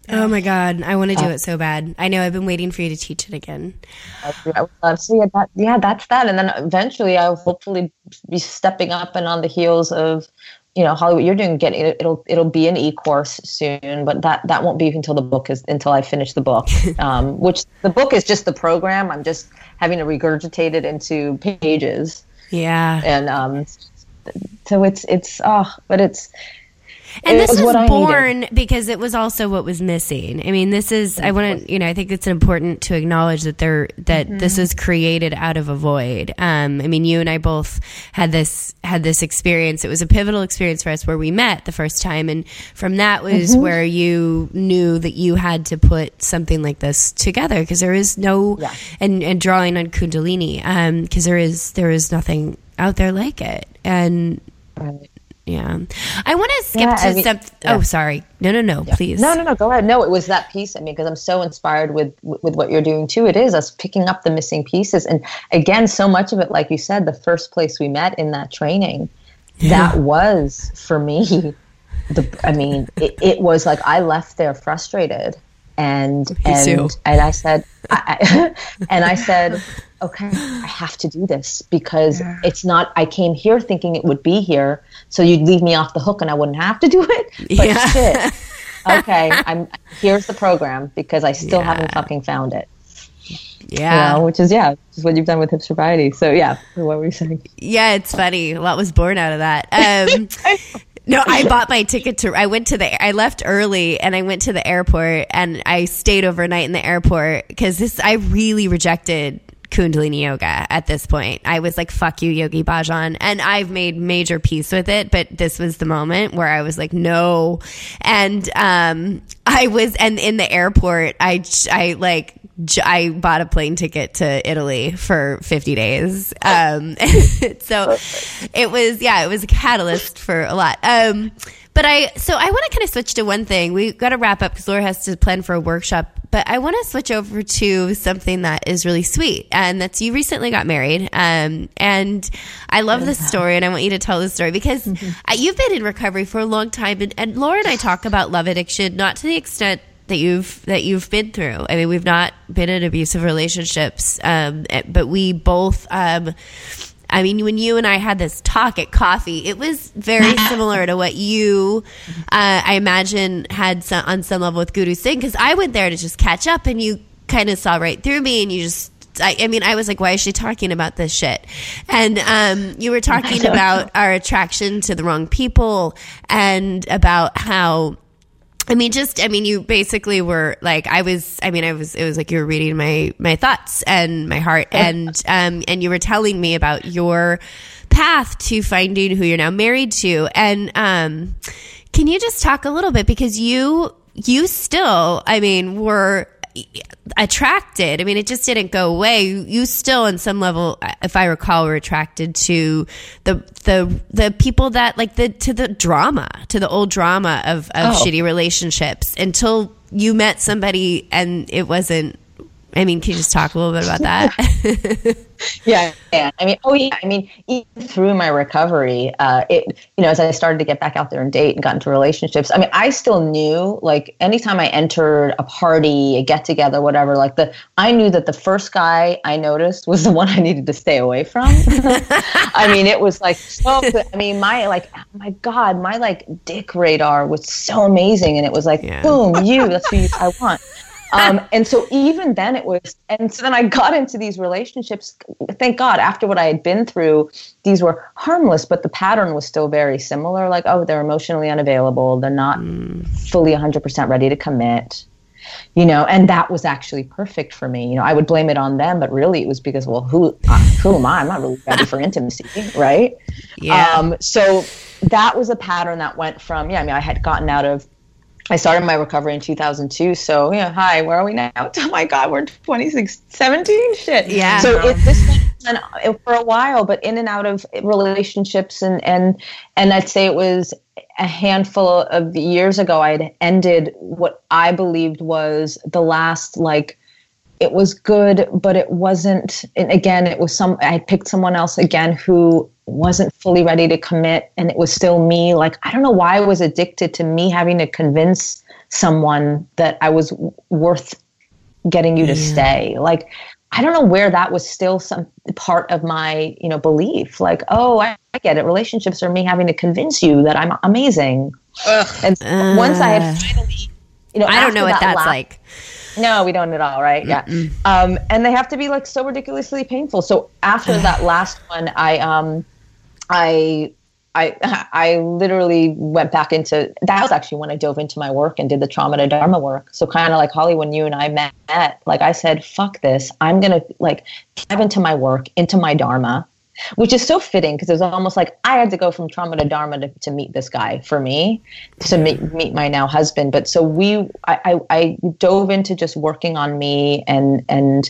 Oh my god, I want to do Uh, it so bad. I know. I've been waiting for you to teach it again. I would love- So yeah, that, yeah, that's that. And then eventually, I'll hopefully be stepping up and on the heels of, you know, Hollywood. You're doing getting it. It'll it'll be an e-course soon, but that that won't be until the book is until I finish the book. Um, which the book is just the program. I'm just having to regurgitate it into pages, Yeah. and um, so it's it's oh, but it's And this was born because it was also what was missing. I mean, this is I want to, you know, I think it's important to acknowledge that there that this was created out of a void. Um, I mean, you and I both had this had this experience. It was a pivotal experience for us where we met the first time, and from that was where you knew that you had to put something like this together because there is no Yeah. and and drawing on Kundalini um, because there is there is nothing out there like it and. Yeah, I want to skip Yeah, to I mean- some. Oh, yeah. Oh, sorry. No, no, no. Please. No, no, no. Go ahead. No, it was that piece. I mean, because I'm so inspired with with what you're doing too. It is us picking up the missing pieces, and again, so much of it, like you said, the first place we met in that training, that was for me. The, I mean, it, it was like I left there frustrated, and and too. and I said, I, I, and I said, okay, I have to do this because Yeah. it's not. I came here thinking it would be here, so you'd leave me off the hook, and I wouldn't have to do it. But Yeah. shit, okay, I'm here's the program because I still Yeah. haven't fucking found it. Yeah. You know, which is yeah, which is what you've done with hip sobriety. So yeah, what were you saying? Yeah, it's funny. A lot was born out of that. Um, no, I bought my ticket to. I went to the. I left early and I went to the airport and I stayed overnight in the airport because this. I really rejected Kundalini yoga at this point. I was like, "Fuck you, Yogi Bhajan," and I've made major peace with it. But this was the moment where I was like, "No," and um, I was and in the airport, I, I like. I bought a plane ticket to Italy for 50 days. Um, so it was, yeah, it was a catalyst for a lot. Um, But I, so I want to kind of switch to one thing. We got to wrap up because Laura has to plan for a workshop. But I want to switch over to something that is really sweet, and that's you recently got married. Um, and I love this story, and I want you to tell this story because uh, you've been in recovery for a long time, and, and Laura and I talk about love addiction, not to the extent that you've that you've been through. I mean, we've not been in abusive relationships, um, eh, but we both. Um, I mean, when you and I had this talk at coffee, it was very similar to what you, uh, I imagine, had some, on some level with Guru Singh. Because I went there to just catch up, and you kind of saw right through me, and you just. I, I mean, I was like, "Why is she talking about this shit?" And um, you were talking about our attraction to the wrong people, and about how I mean, just I mean, you basically were like I was. I mean, I was. It was like you were reading my my thoughts and my heart, and um, and you were telling me about your path to finding who you're now married to, and um, can you just talk a little bit because you you still, I mean, were attracted. I mean, it just didn't go away. You, you still, on some level, if I recall, were attracted to the the the people that like the to the drama, to the old drama of of Oh. shitty relationships until you met somebody and it wasn't. I mean, can you just talk a little bit about that? yeah, yeah. I mean, oh yeah. I mean, even through my recovery, uh, it you know, as I started to get back out there and date and got into relationships, I mean, I still knew like anytime I entered a party, a get together, whatever, like the I knew that the first guy I noticed was the one I needed to stay away from. I mean, it was like so. I mean, my like, oh my God, my like dick radar was so amazing, and it was like, Yeah. boom, you. That's who you, I want. Um, and so even then it was, and so then I got into these relationships. Thank God, after what I had been through, these were harmless, but the pattern was still very similar. Like, oh, they're emotionally unavailable. They're not fully 100% ready to commit. You know, and that was actually perfect for me. You know, I would blame it on them, but really it was because, well, who uh, who am I? I'm not really ready for intimacy, right? Yeah. Um, so that was a pattern that went from, yeah, I mean, I had gotten out of, I started my recovery in 2002. So, yeah, hi, where are we now? Oh my God, we're 26, 17? Shit. Yeah. So it, this went on uh, for a while, but in and out of relationships. And, and, and I'd say it was a handful of years ago, I had ended what I believed was the last, like, it was good, but it wasn't. And again, it was some. I picked someone else again who wasn't fully ready to commit, and it was still me. Like I don't know why I was addicted to me having to convince someone that I was w- worth getting you to stay. Like I don't know where that was still some part of my you know belief. Like oh, I, I get it. Relationships are me having to convince you that I'm amazing. And once I had uh. finally, you know, I don't know what that that's last- like. No, we don't at all, right? Yeah. Um, and they have to be like so ridiculously painful. So after that last one, I um, I I I literally went back into that was actually when I dove into my work and did the trauma to dharma work. So kind of like Holly, when you and I met, like I said, fuck this. I'm gonna like dive into my work, into my dharma. Which is so fitting because it was almost like I had to go from trauma to dharma to, to meet this guy for me, to meet, meet my now husband. But so we, I, I, I dove into just working on me and and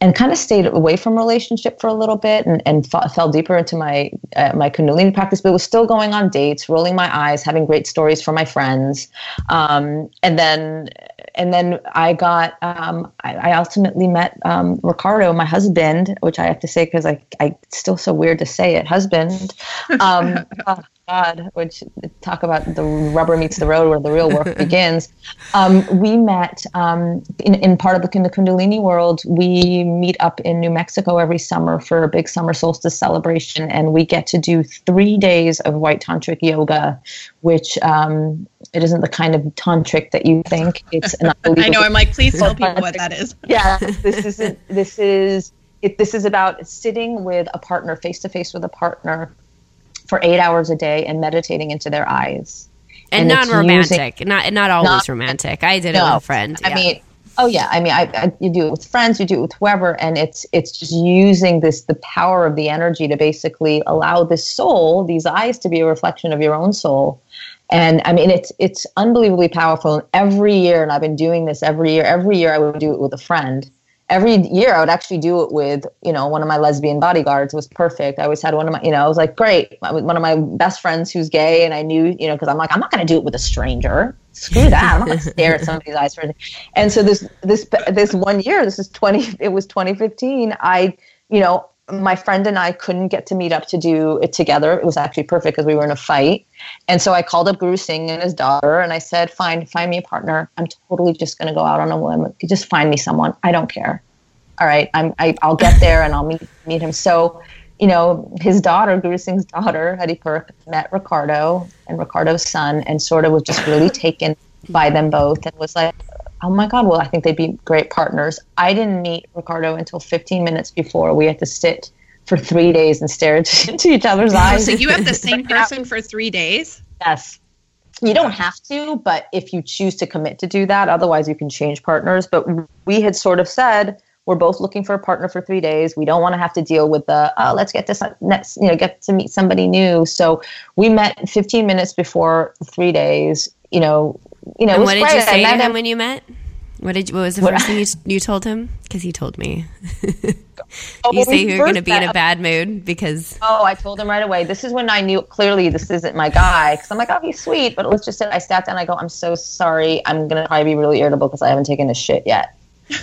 and kind of stayed away from relationship for a little bit and, and f- fell deeper into my uh, my kundalini practice but was still going on dates rolling my eyes having great stories for my friends um, and then and then I got um, I, I ultimately met um, Ricardo my husband which I have to say because I, I it's still so weird to say it husband. Um, oh God which talk about the rubber meets the road where the real work begins um, we met um, in, in part of the, the Kundalini world. We meet up in New Mexico every summer for a big summer solstice celebration, and we get to do three days of white tantric yoga, which um, it isn't the kind of tantric that you think. It's an I know. I'm like, please tell people what that is. yeah this isn't. this is it, this is about sitting with a partner face to face with a partner for eight hours a day and meditating into their eyes And, And non-romantic, not not always Not- romantic. I did it with a friend. I mean, oh yeah. I mean, I, I you do it with friends, you do it with whoever, and it's it's just using this the power of the energy to basically allow this soul, these eyes, to be a reflection of your own soul. And I mean, it's it's unbelievably powerful. And every year, and I've been doing this every year. Every year, I would do it with a friend, every year I would actually do it with, you know, one of my lesbian bodyguards was perfect. I always had one of my, you know, I was like, great. One of my best friends who's gay. And I knew, you know, because I'm like, I'm not going to do it with a stranger. Screw that. I'm not going to stare at somebody's eyes for And so this, this, this one year, this is 20, it was 2015. I, you know, my friend and I couldn't get to meet up to do it together. It was actually perfect because we were in a fight. And so I called up Guru Singh and his daughter and I said, Fine, find me a partner. I'm totally just going to go out on a limb. Just find me someone. I don't care. All right, I'm, I, I'll get there and I'll meet, meet him. So, you know, his daughter, Guru Singh's daughter, Hadi Perk, met Ricardo and Ricardo's son and sort of was just really taken by them both and was like, oh my God, well, I think they'd be great partners. I didn't meet Ricardo until 15 minutes before we had to sit for three days and stare into each other's oh, eyes. So you have the same person for three days? Yes. You don't have to, but if you choose to commit to do that, otherwise you can change partners. But we had sort of said, we're both looking for a partner for three days. We don't want to have to deal with the oh, let's get this next, you know, get to meet somebody new. So we met 15 minutes before three days. You know, you know. And what did you say to him, him when you met? What did what was the first thing you, you told him? Because he told me. oh, you say you're going to be in a bad mood because. Oh, I told him right away. This is when I knew clearly this isn't my guy. Because I'm like, oh, he's sweet, but let's just say I sat down. I go, I'm so sorry. I'm going to probably be really irritable because I haven't taken a shit yet.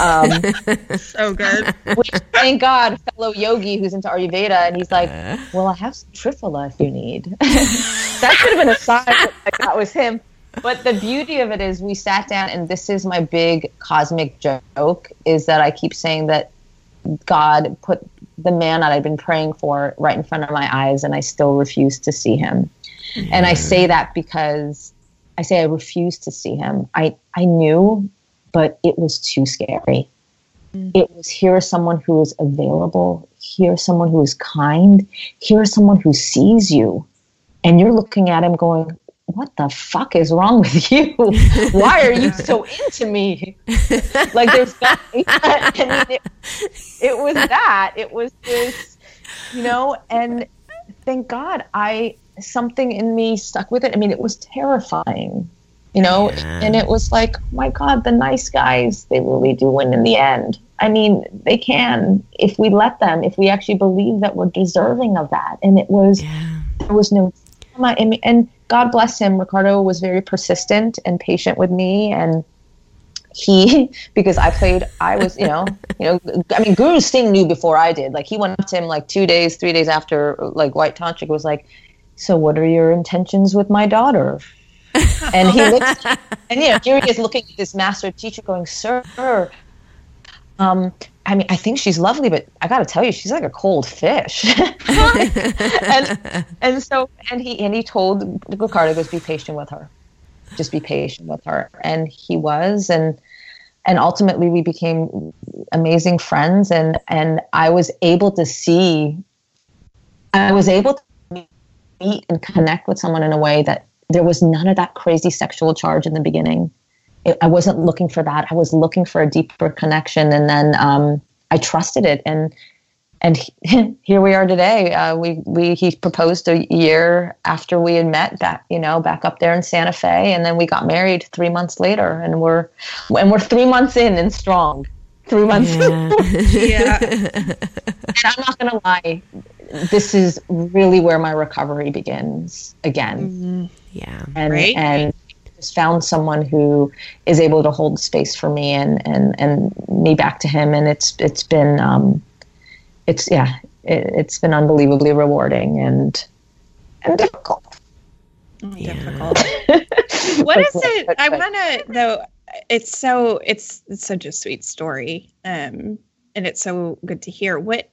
Um, so good. Which, thank God, fellow yogi who's into Ayurveda, and he's like, "Well, I have some triphala if you need." that could have been a sign that that was him. But the beauty of it is, we sat down, and this is my big cosmic joke: is that I keep saying that God put the man that I've been praying for right in front of my eyes, and I still refuse to see him. Mm-hmm. And I say that because I say I refuse to see him. I I knew but it was too scary. Mm. It was here is someone who is available, here is someone who is kind, here is someone who sees you. And you're looking at him going, what the fuck is wrong with you? Why are you so into me? like there's that. I mean, it, it was that. It was this, you know, and thank God I something in me stuck with it. I mean, it was terrifying you know yeah. and it was like oh my god the nice guys they really do win in the end i mean they can if we let them if we actually believe that we're deserving of that and it was yeah. there was no and god bless him. Ricardo was very persistent and patient with me and he because i played i was you know you know i mean guru singh knew before i did. Like he went up to him like two days three days after like white tantric was like so what are your intentions with my daughter? And he looks, and you know, here he is looking at this master teacher, going, "Sir, um, I mean, I think she's lovely, but I got to tell you, she's like a cold fish." and, and so, and he and he told Ricardo, "Goes, be patient with her, just be patient with her," and he was, and and ultimately we became amazing friends, and and I was able to see, I was able to meet and connect with someone in a way that there was none of that crazy sexual charge in the beginning. It, I wasn't looking for that. I was looking for a deeper connection, and then um, I trusted it. And and he, here we are today. Uh, we we he proposed a year after we had met back, you know, back up there in Santa Fe, and then we got married three months later, and we're and we're three months in and strong. Three months. Yeah. yeah. and I'm not gonna lie, this is really where my recovery begins again. Mm-hmm. Yeah. And right? and just found someone who is able to hold space for me and and and me back to him. And it's it's been um it's yeah it, has been unbelievably rewarding and and difficult. Oh, yeah. difficult. What is it? I want to though it's so it's, it's such a sweet story um and it's so good to hear. What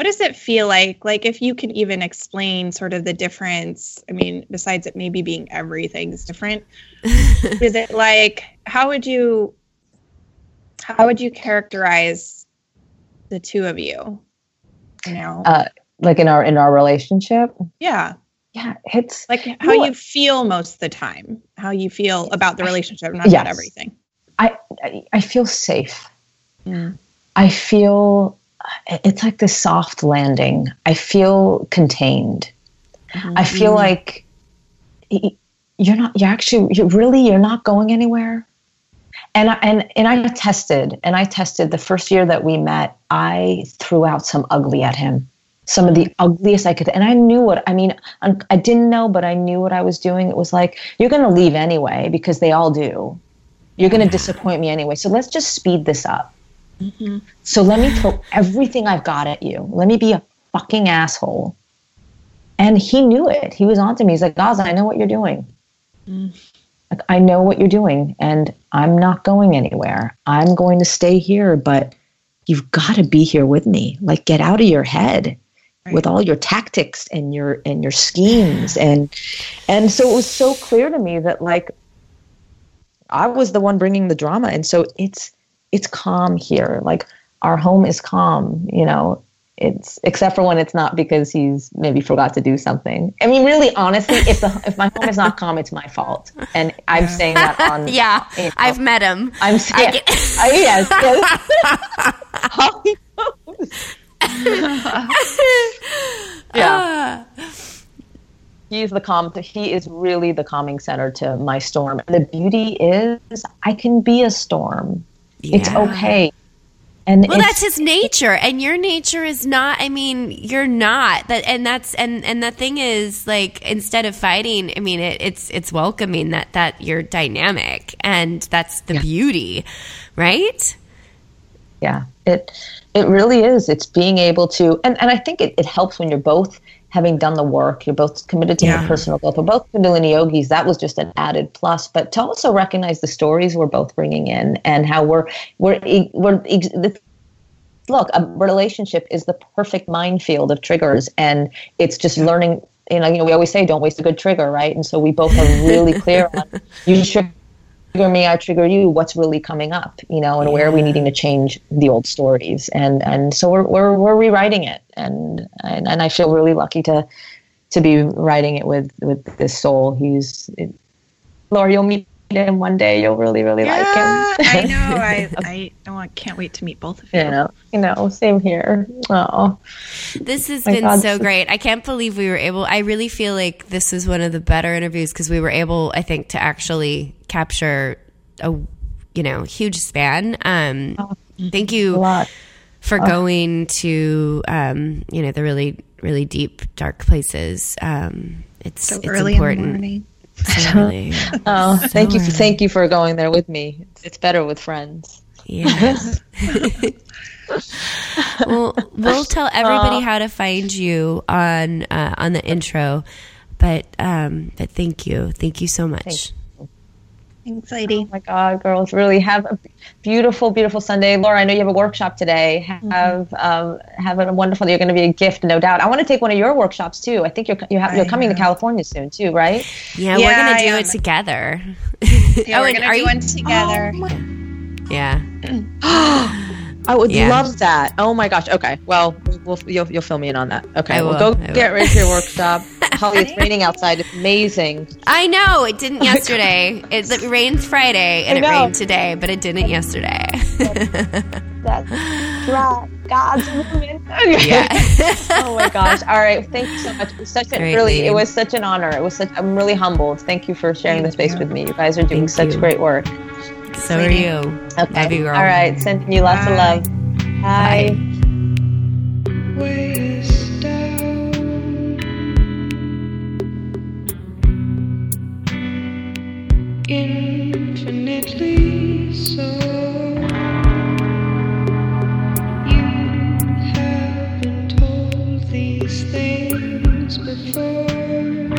what does it feel like like if you can even explain sort of the difference i mean besides it maybe being everything's different is it like how would you how would you characterize the two of you you know? Uh, like in our in our relationship? Yeah. Yeah it's like how you feel most of the time how you feel about the relationship not yes. about everything. I, I i feel safe. Yeah. i feel it's like this soft landing. I feel contained. Mm-hmm. I feel like you're not, you're actually, you're really, you're not going anywhere. and I, and and I tested and I tested the first year that we met. I threw out some ugly at him, some of the ugliest I could, and I knew what I mean. I didn't know, but I knew what I was doing. It was like you're going to leave anyway because they all do. You're going to disappoint me anyway. So let's just speed this up. Mm-hmm. So let me throw everything I've got at you. Let me be a fucking asshole. And he knew it. He was on to me. He's like, Gaza, I know what you're doing. Mm. Like, I know what you're doing, and I'm not going anywhere. I'm going to stay here, but you've got to be here with me. Like, get out of your head with all your tactics and your and your schemes and and so it was so clear to me that like I was the one bringing the drama, and so it's it's calm here. Like our home is calm, you know. It's except for when it's not because he's maybe forgot to do something. I mean, really, honestly, if the if my home is not calm, it's my fault, and I'm saying that on Yeah, you know, I've met him. I'm saying get- I, yes, yes. How he knows. yeah. Ah. He's the calm. He is really the calming center to my storm. And the beauty is, I can be a storm. It's okay. And Well, that's his nature, and your nature is not. I mean, you're not that, and that's and and the thing is, like, instead of fighting, I mean, it, it's it's welcoming that that you're dynamic, and that's the beauty, right? yeah it it really is it's being able to and, and i think it, it helps when you're both having done the work you're both committed to Yeah. your personal growth we're both kundalini yogis that was just an added plus. But to also recognize the stories we're both bringing in and how we're we're we're the, look a relationship is the perfect minefield of triggers and it's just learning you know, you know we always say don't waste a good trigger right? And so we both are really clear on you trigger me i trigger you what's really coming up you know and where are we needing to change the old stories. And and so we're we're, we're rewriting it. And, and and i feel really lucky to to be writing it with with this soul. He's it, laura you'll meet him one day you'll really really Yeah, like him I know. I, I, oh, I can't wait to meet both of you. you know you know same here oh This has My been God. so great. I can't believe we were able. I really feel like this is one of the better interviews because we were able, I think, to actually capture a you know huge span. Um, thank you a lot for going to um, you know the really really deep dark places. Um, it's So it's early important. In the morning. So really, oh thank you early. thank you for going there with me it's, it's better with friends yeah. well, we'll tell everybody how to find you on uh, on the intro, but um, but thank you, thank you so much. Thanks, lady. Oh my God, girls, really have a beautiful, beautiful Sunday. Laura, I know you have a workshop today. Have um, have a wonderful. You're going to be a gift, no doubt. I want to take one of your workshops too. I think you're you have, you're I coming to. California soon too, right? Yeah, Yeah, we're gonna do am. it together. Yeah, Oh, we're and gonna are do you- one together. Yeah, I would Yeah. love that. Oh my gosh. Okay. Well, we'll you'll, you'll fill me in on that. Okay. I well, will, go I get ready for your workshop. Holly, it's raining outside. It's amazing. I know it didn't oh yesterday. it, it rained Friday and it rained today, but it didn't yesterday. That's right. God's woman. yeah. oh my gosh! All right, thank you so much. It was such a Great, really, lady. it was such an honor. It was such. I'm really humbled. Thank you for sharing the space you. with me. You guys are doing Thank such you. great work. so are you. Okay. Love you, girl. All right, sending you lots Bye. of love. Bye. waist Infinitely so. You have been told these things before